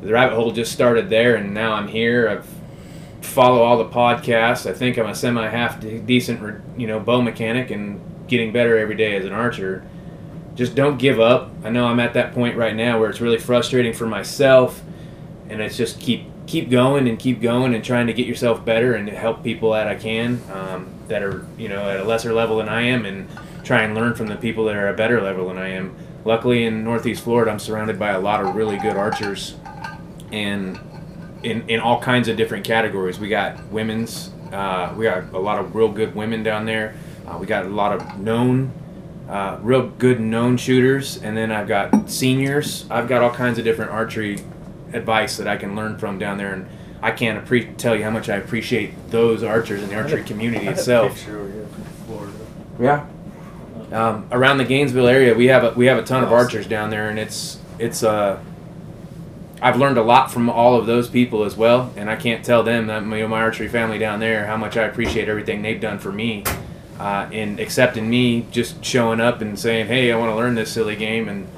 S4: the rabbit hole just started there, and now I'm here. I've follow all the podcasts. I think I'm a semi half decent, you know, bow mechanic and getting better every day as an archer. Just don't give up. I know I'm at that point right now where it's really frustrating for myself, and it's just keep keep going and keep going and trying to get yourself better and help people that I can um, that are you know at a lesser level than I am and try and learn from the people that are a better level than I am. Luckily in Northeast Florida, I'm surrounded by a lot of really good archers, and in, in all kinds of different categories. We got women's, uh, we got a lot of real good women down there, Uh, we got a lot of known, uh, real good known shooters, and then I've got seniors. I've got all kinds of different archery advice that I can learn from down there, and I can't appre- tell you how much I appreciate those archers and the archery community itself. Yeah. Um, around the Gainesville area, we have a, we have a ton of archers down there, and it's it's uh. I've learned a lot from all of those people as well, and I can't tell them that know, my archery family down there how much I appreciate everything they've done for me, uh, in accepting me, just showing up and saying, "Hey, I want to learn this silly game," and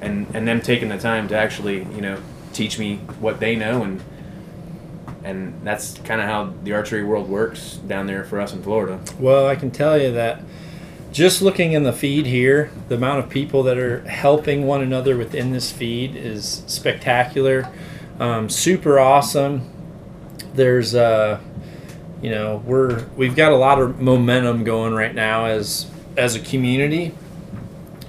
S4: and and them taking the time to actually you know teach me what they know, and and that's kind of how the archery world works down there for us in Florida.
S1: Well, I can tell you that just looking in the feed here, the amount of people that are helping one another within this feed is spectacular, um, super awesome. There's, uh, you know, we're we've got a lot of momentum going right now as as a community,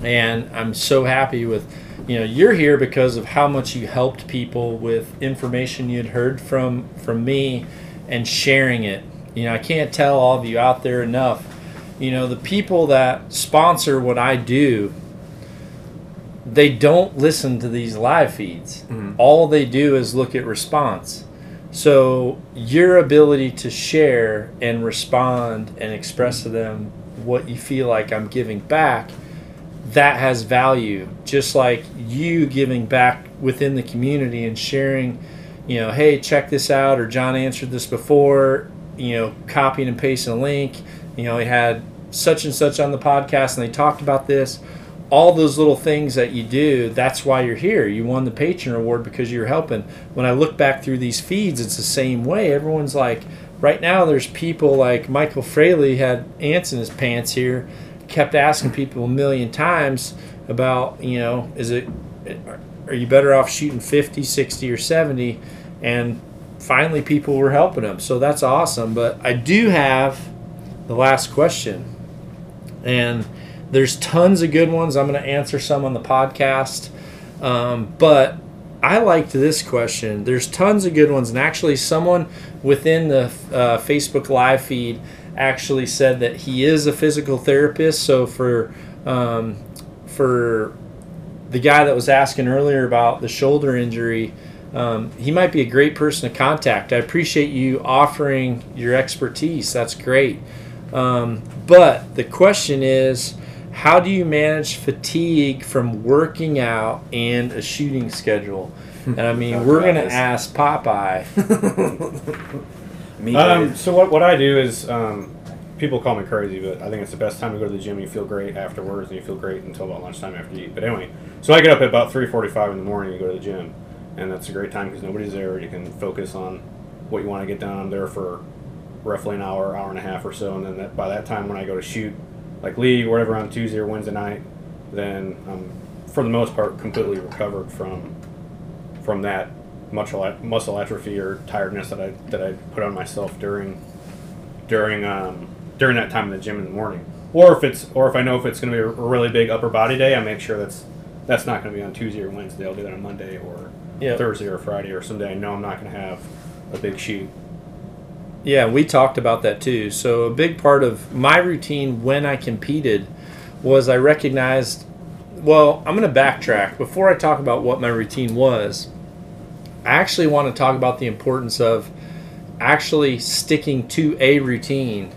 S1: and I'm so happy with. You know, you're here because of how much you helped people with information you'd heard from from me, and sharing it. You know, I can't tell all of you out there enough you know the people that sponsor what i do they don't listen to these live feeds.
S4: Mhm.
S1: all they do is look at response. So your ability to share and respond and express to them what you feel like i'm giving back that has value. Just like you giving back within the community and sharing you know hey check this out or john answered this before you know copying and pasting a link you know, he had such and such on the podcast and they talked about this. All those little things that you do, that's why you're here. You won the patron award because you're helping. When I look back through these feeds, it's the same way. Everyone's like, right now, there's people like Michael Fraley had ants in his pants here, kept asking people a million times about, you know, is it, are you better off shooting 50, 60, or 70? And finally, people were helping him. So that's awesome. But I do have the last question. And there's tons of good ones. I'm going to answer some on the podcast. Um, but I liked this question. There's tons of good ones. And actually, someone within the uh, Facebook Live feed actually said that he is a physical therapist. So for um, for the guy that was asking earlier about the shoulder injury, um, he might be a great person to contact. I appreciate you offering your expertise. That's great. Um, but the question is, how do you manage fatigue from working out and a shooting schedule? And I mean,
S4: Talk
S1: we're gonna ask Popeye.
S4: Me,
S2: Um, so what, what I do is, um, people call me crazy, but I think it's the best time to go to the gym. You feel great afterwards, and you feel great until about lunchtime after you eat. But anyway, so I get up at about three forty-five in the morning and go to the gym, and that's a great time because nobody's there. You can focus on what you want to get done. I'm there for roughly an hour, hour and a half or so, and then that, by that time when I go to shoot, like league or whatever on Tuesday or Wednesday night, then I'm for the most part completely recovered from from that muscle muscle atrophy or tiredness that I that I put on myself during during um, during that time in the gym in the morning. Or if it's or if I know if it's going to be a really big upper body day, I make sure that's that's not going to be on Tuesday or Wednesday. I'll do that on Monday or
S1: Yeah.
S2: Thursday or Friday or someday I know I'm not going to have a big shoot.
S1: Yeah, we talked about that too. So a big part of my routine when I competed was I recognized. Well, I'm going to backtrack before I talk about what my routine was. I actually want to talk about the importance of actually sticking to a routine.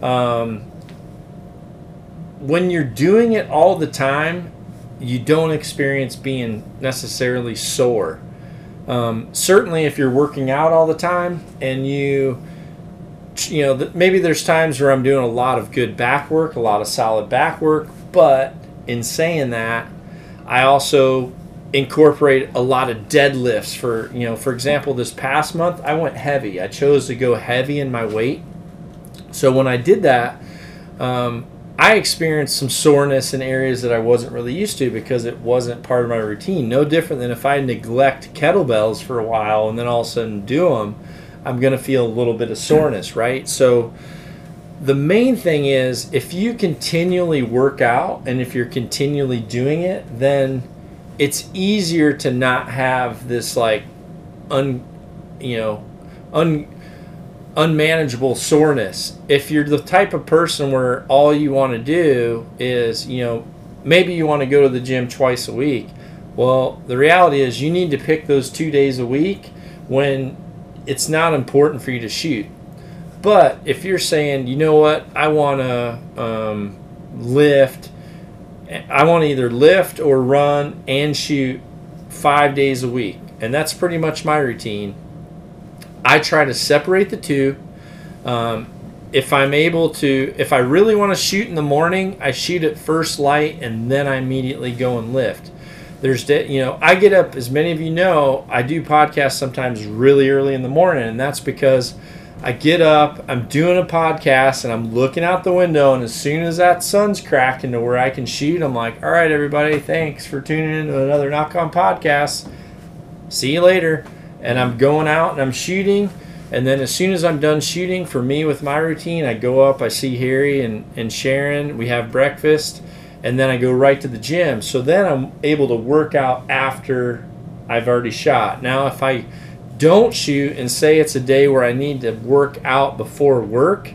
S1: Um, when you're doing it all the time, you don't experience being necessarily sore. Um, certainly, if you're working out all the time and you, you know, maybe there's times where I'm doing a lot of good back work, a lot of solid back work, but in saying that, I also incorporate a lot of deadlifts for, you know, for example, this past month, I went heavy. I chose to go heavy in my weight. So when I did that, um, I experienced some soreness in areas that I wasn't really used to because it wasn't part of my routine. No different than if I neglect kettlebells for a while and then all of a sudden do them, I'm going to feel a little bit of soreness, right? So the main thing is if you continually work out and if you're continually doing it, then it's easier to not have this like un you know un unmanageable soreness. If you're the type of person where all you want to do is, you know, maybe you want to go to the gym twice a week. Well, the reality is you need to pick those two days a week when it's not important for you to shoot. But if you're saying, you know what, I want to um, lift, I want to either lift or run and shoot five days a week, and that's pretty much my routine. I try to separate the two. Um, if I'm able to, if I really want to shoot in the morning, I shoot at first light and then I immediately go and lift. There's, you know, I get up, as many of you know, I do podcasts sometimes really early in the morning, and that's because I get up, I'm doing a podcast, and I'm looking out the window, and as soon as that sun's cracking to where I can shoot, I'm like, all right, everybody, thanks for tuning in to another Nock On podcast. See you later. And I'm going out and I'm shooting. And then as soon as I'm done shooting, for me with my routine, I go up, I see Harry and, and Sharon, we have breakfast, and then I go right to the gym. So then I'm able to work out after I've already shot. Now, if I don't shoot and say it's a day where I need to work out before work,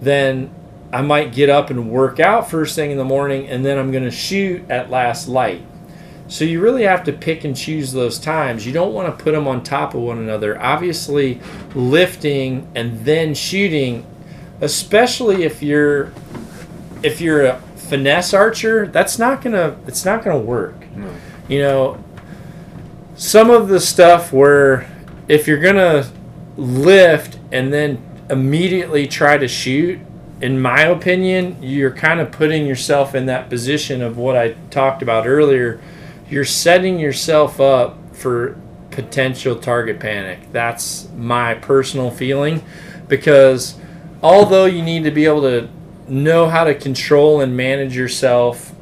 S1: then I might get up and work out first thing in the morning and then I'm going to shoot at last light. So you really have to pick and choose those times. You don't want to put them on top of one another. Obviously, lifting and then shooting, especially if you're if you're finesse archer, that's not going to it's not to work.
S4: No.
S1: You know, some of the stuff where if you're going to lift and then immediately try to shoot, in my opinion, you're kind of putting yourself in that position of what I talked about earlier. You're setting yourself up for potential target panic. That's my personal feeling because although you need to be able to know how to control and manage yourself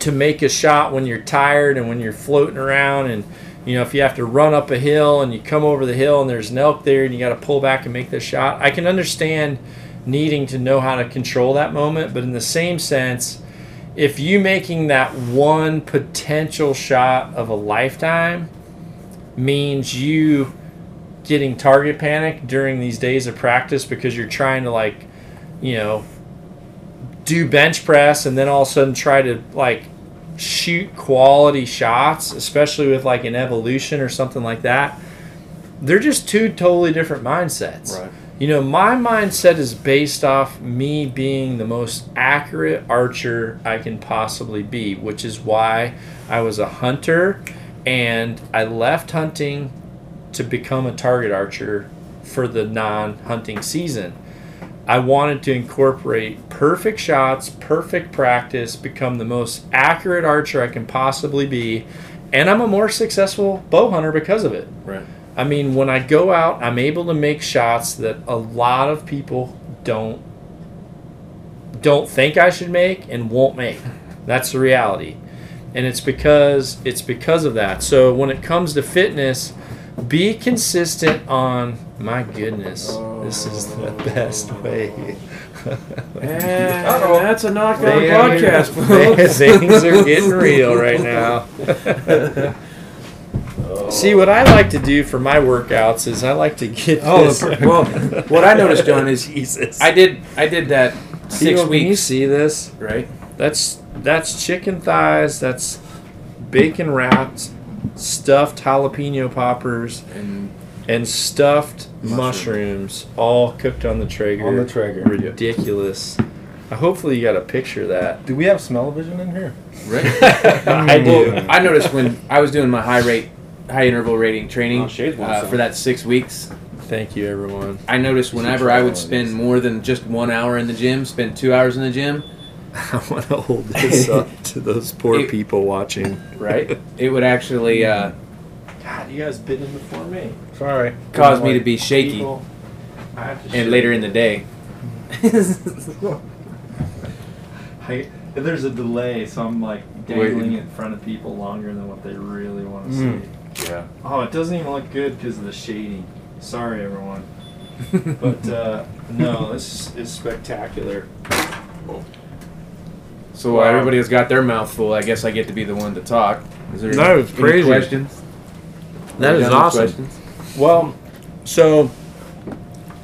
S1: to make a shot when you're tired and when you're floating around and you know if you have to run up a hill and you come over the hill and there's an elk there and you got to pull back and make the shot. I can understand needing to know how to control that moment but in the same sense if you making that one potential shot of a lifetime means you getting target panic during these days of practice because you're trying to like you know do bench press and then all of a sudden try to like shoot quality shots, especially with like an evolution or something like that, they're just two totally different mindsets.
S2: Right.
S1: You know, my mindset is based off me being the most accurate archer I can possibly be, which is why I was a hunter and I left hunting to become a target archer for the non hunting season. I wanted to incorporate perfect shots, perfect practice, become the most accurate archer I can possibly be, and I'm a more successful bow hunter because of it.
S2: Right.
S1: I mean, when I go out, I'm able to make shots that a lot of people don't don't think I should make and won't make. That's the reality. And it's because it's because of that. So when it comes to fitness, be consistent on my goodness. Uh, This is the best way.
S4: And
S2: Uh-oh.
S4: that's a Nock On
S1: They-
S4: podcast, folks.
S1: Things are getting real right now. See, what I like to do for my workouts is I like to get
S4: Oh,
S1: this.
S4: well, what I noticed, John, is
S1: Jesus.
S4: I did I did that six
S1: Theo, Can you
S4: weeks,
S1: see this?
S4: right?
S1: That's that's chicken thighs. That's bacon wrapped, stuffed jalapeno poppers,
S4: And
S1: and stuffed
S4: Mushroom.
S1: mushrooms, all cooked on the Traeger.
S3: On the Traeger.
S1: Ridiculous. Uh, Hopefully, you got a picture of that.
S3: Do we have smell-o-vision in here?
S4: right.
S1: I do.
S4: Well, I noticed when I was doing my high rate, high interval rating training
S2: Oh, Shades wants
S4: uh,
S2: some.
S4: for that six weeks.
S1: Thank you, everyone.
S4: I noticed whenever I would spend
S3: these.
S4: more than just one hour in the gym, spend two hours in the gym,
S1: I want to hold this up to those poor
S4: It-
S1: people watching.
S4: right? it would actually uh,
S1: God, you guys been in before me.
S3: Sorry.
S4: cause me to be shaky,
S1: People, to
S4: and later in the day.
S5: I, there's a delay, so I'm like
S4: Waiting.
S5: dangling it in front of people longer than what they really want to
S3: Mm.
S5: see.
S2: Yeah.
S5: Oh, it doesn't even look good because of the shading. Sorry, everyone. But uh, no, this is spectacular.
S4: So
S1: Wow.
S4: everybody has got their mouth full. I guess I get to be the one to talk. Is there
S1: That was
S4: any
S1: crazy.
S4: questions?
S1: That
S4: Are we
S1: is awesome.
S4: questions?
S1: Well, so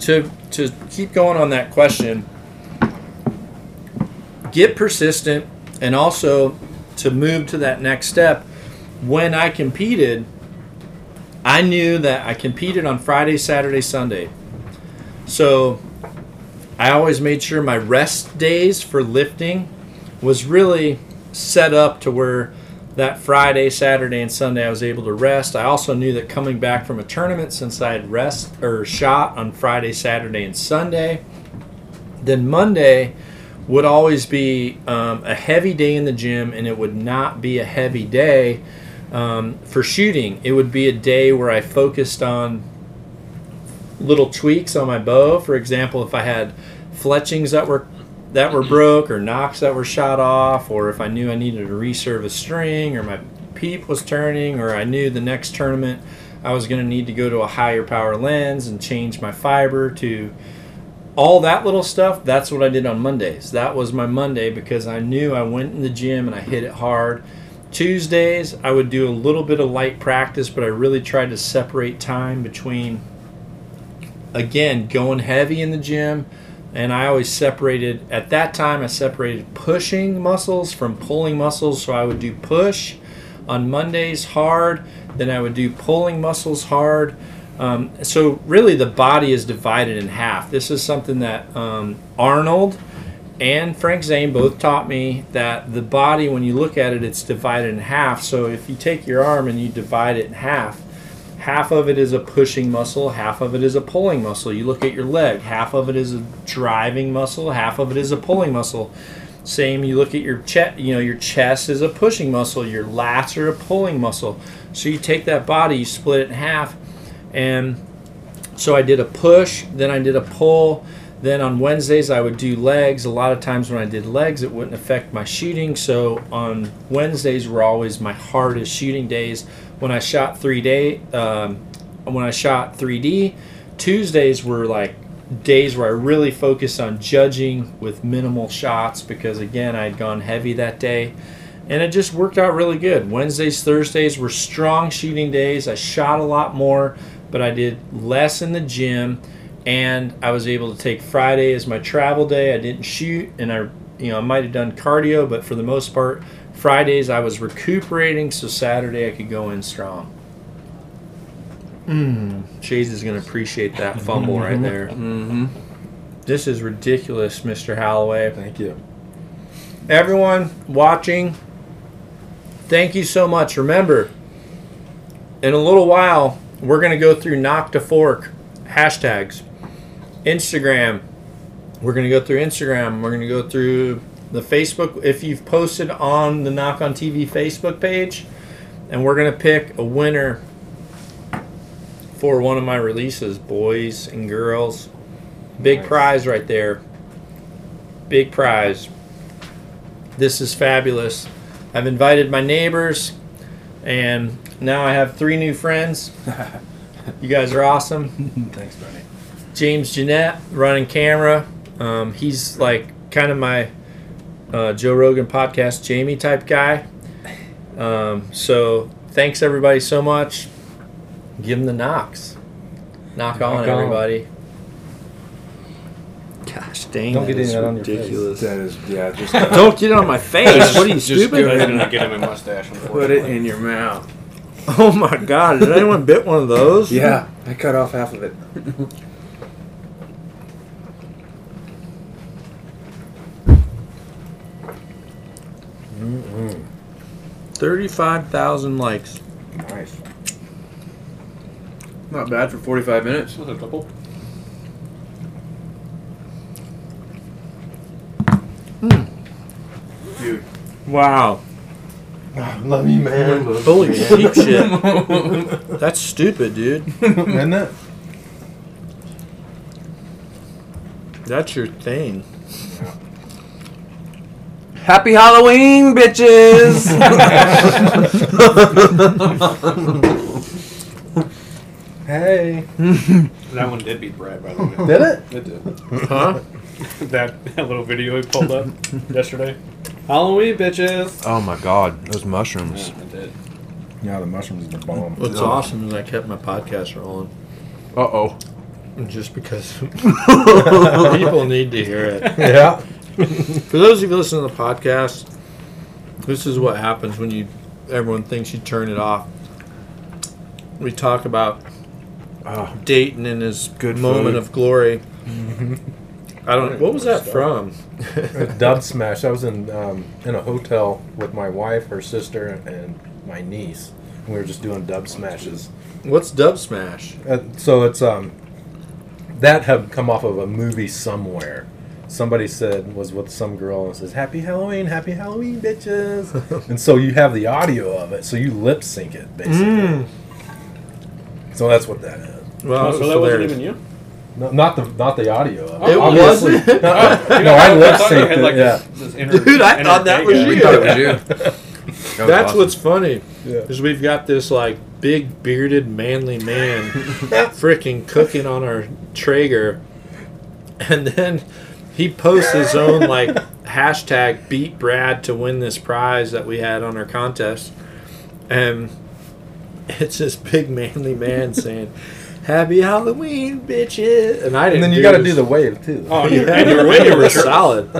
S1: to to keep going on that question, get persistent, and also to move to that next step. When I competed, I knew that I competed on Friday, Saturday, Sunday. So I always made sure my rest days for lifting was really set up to where that Friday, Saturday, and Sunday I was able to rest. I also knew that coming back from a tournament, since I had rest or shot on Friday, Saturday, and Sunday, then Monday would always be um, a heavy day in the gym, and it would not be a heavy day um, for shooting. It would be a day where I focused on little tweaks on my bow. For example, if I had fletchings that were that were broke or nocks that were shot off or if I knew I needed to reserve a string or my peep was turning or I knew the next tournament I was going to need to go to a higher power lens and change my fiber to all that little stuff. That's what I did on Mondays. That was my Monday because I knew I went in the gym and I hit it hard. Tuesdays I would do a little bit of light practice but I really tried to separate time between again going heavy in the gym and I always separated at that time I separated pushing muscles from pulling muscles. So I would do push on Mondays hard then I would do pulling muscles hard. Um, so really the body is divided in half. This is something that um, Arnold and Frank Zane both taught me that the body when you look at it it's divided in half. So if you take your arm and you divide it in half half of it is a pushing muscle, half of it is a pulling muscle. You look at your leg, half of it is a driving muscle, half of it is a pulling muscle. Same, you look at your chest, you know, your chest is a pushing muscle, your lats are a pulling muscle. So you take that body, you split it in half, and so I did a push, then I did a pull. Then on Wednesdays I would do legs. A lot of times when I did legs, it wouldn't affect my shooting. So on Wednesdays were always my hardest shooting days when I shot three day um, when I shot 3D. Tuesdays were like days where I really focused on judging with minimal shots because again I'd gone heavy that day. And it just worked out really good. Wednesdays, Thursdays were strong shooting days. I shot a lot more, but I did less in the gym and I was able to take Friday as my travel day. I didn't shoot and I you know, I might have done cardio, but for the most part, Fridays I was recuperating, so Saturday I could go in strong. Mmm. Chase is going to appreciate that fumble right there.
S4: Mm-hmm.
S1: This is ridiculous, Mr. Holloway.
S3: Thank you.
S1: Everyone watching, thank you so much. Remember, in a little while, we're going to go through nock to fork hashtags. Instagram, we're going to go through Instagram. We're going to go through the Facebook. If you've posted on the Nock On TV Facebook page, and we're going to pick a winner for one of my releases, boys and girls. Big
S2: Nice.
S1: prize right there. Big prize. This is fabulous. I've invited my neighbors, and now I have three new friends. you guys are awesome.
S3: Thanks, Bernie.
S1: James Jeanette running camera. Um, he's like kind of my uh, Joe Rogan podcast Jamie type guy. Um, so thanks everybody so much. Give him the nocks. Nock, on,
S3: on.
S1: everybody. Gosh dang,
S3: Don't
S1: that
S3: get
S1: is
S3: that on your face.
S1: ridiculous.
S4: That is, yeah, just
S1: Don't get it on my face. what are you
S2: Just
S1: stupid?
S2: go ahead and get him a mustache.
S4: put it in your mouth.
S1: Oh my god! Did anyone bit one of those?
S4: Yeah, I cut off half of it.
S1: Thirty-five thousand likes.
S3: Nice.
S4: Not bad for 45 minutes.
S2: Was a couple?
S4: Dude. Hmm.
S1: Wow.
S3: Love you, man.
S1: Holy sheep shit. That's stupid, dude.
S3: Isn't it?
S1: That's your thing.
S4: Happy Halloween, bitches!
S3: Hey.
S2: That one did beat Brad, by the way.
S3: Did it?
S2: It did.
S1: Huh?
S2: that, that little video he pulled up yesterday. Halloween, bitches.
S6: Oh my god, those mushrooms.
S2: Yeah, it did.
S3: Yeah, the mushrooms are the bomb.
S1: What's awesome is I kept my podcast rolling.
S6: Uh oh.
S1: just because people need to hear it.
S3: Yeah.
S1: For those of you listening to the podcast, this is what happens when you everyone thinks you turn it off. We talk about
S3: Oh,
S1: Dayton in his
S3: Good
S1: moment
S3: food.
S1: of glory. I don't. What was that from?
S3: Dub Smash. I was in um, in a hotel with my wife, her sister, and my niece. And we were just doing dub smashes.
S1: What's Dubsmash?
S3: Uh, so it's um that had come off of a movie somewhere. Somebody said was with some girl and says "Happy Halloween, Happy Halloween, bitches," and so you have the audio of it, so you lip sync it basically. Mm. So that's what that is.
S1: Well,
S2: Oh, so
S1: was
S2: that wasn't even you?
S3: No, not the not the audio. Of
S1: It
S3: Obviously-
S1: wasn't?
S3: no, oh,
S2: You
S3: no, I lip synced it.
S2: like,
S3: yeah.
S2: this- this inner-
S1: Dude, I thought that was you.
S4: Thought it was you. That was
S1: That's
S4: awesome.
S1: what's funny.
S3: Yeah.
S1: Is we've got this like big bearded manly man freaking cooking on our Traeger, and then he posts his own like hashtag beat Brad to win this prize that we had on our contest, and it's this big manly man saying. Happy Halloween, bitches! And I didn't.
S3: And then you got to do the wave too.
S2: Oh,
S1: Yeah,
S2: you're, and you're,
S1: the
S2: and
S1: way was solid.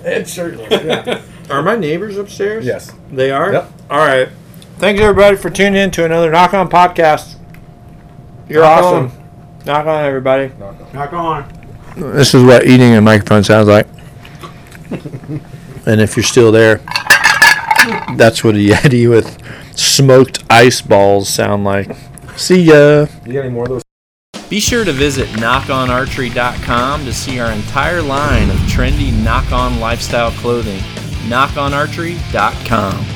S3: and certainly Yeah.
S1: Are my neighbors upstairs?
S3: yes.
S1: They are?
S3: Yep.
S1: All right. Thanks, everybody, for tuning in to another Nock On podcast. You're
S3: Nock
S1: awesome. Nock on, everybody.
S2: Nock on.
S1: This is what eating a microphone sounds like. and if you're still there, that's what a Yeti with smoked ice balls sound like. See ya.
S3: You got any more of those?
S1: Be sure to visit nockonarchery.com to see our entire line of trendy Nock On lifestyle clothing. nockonarchery.com.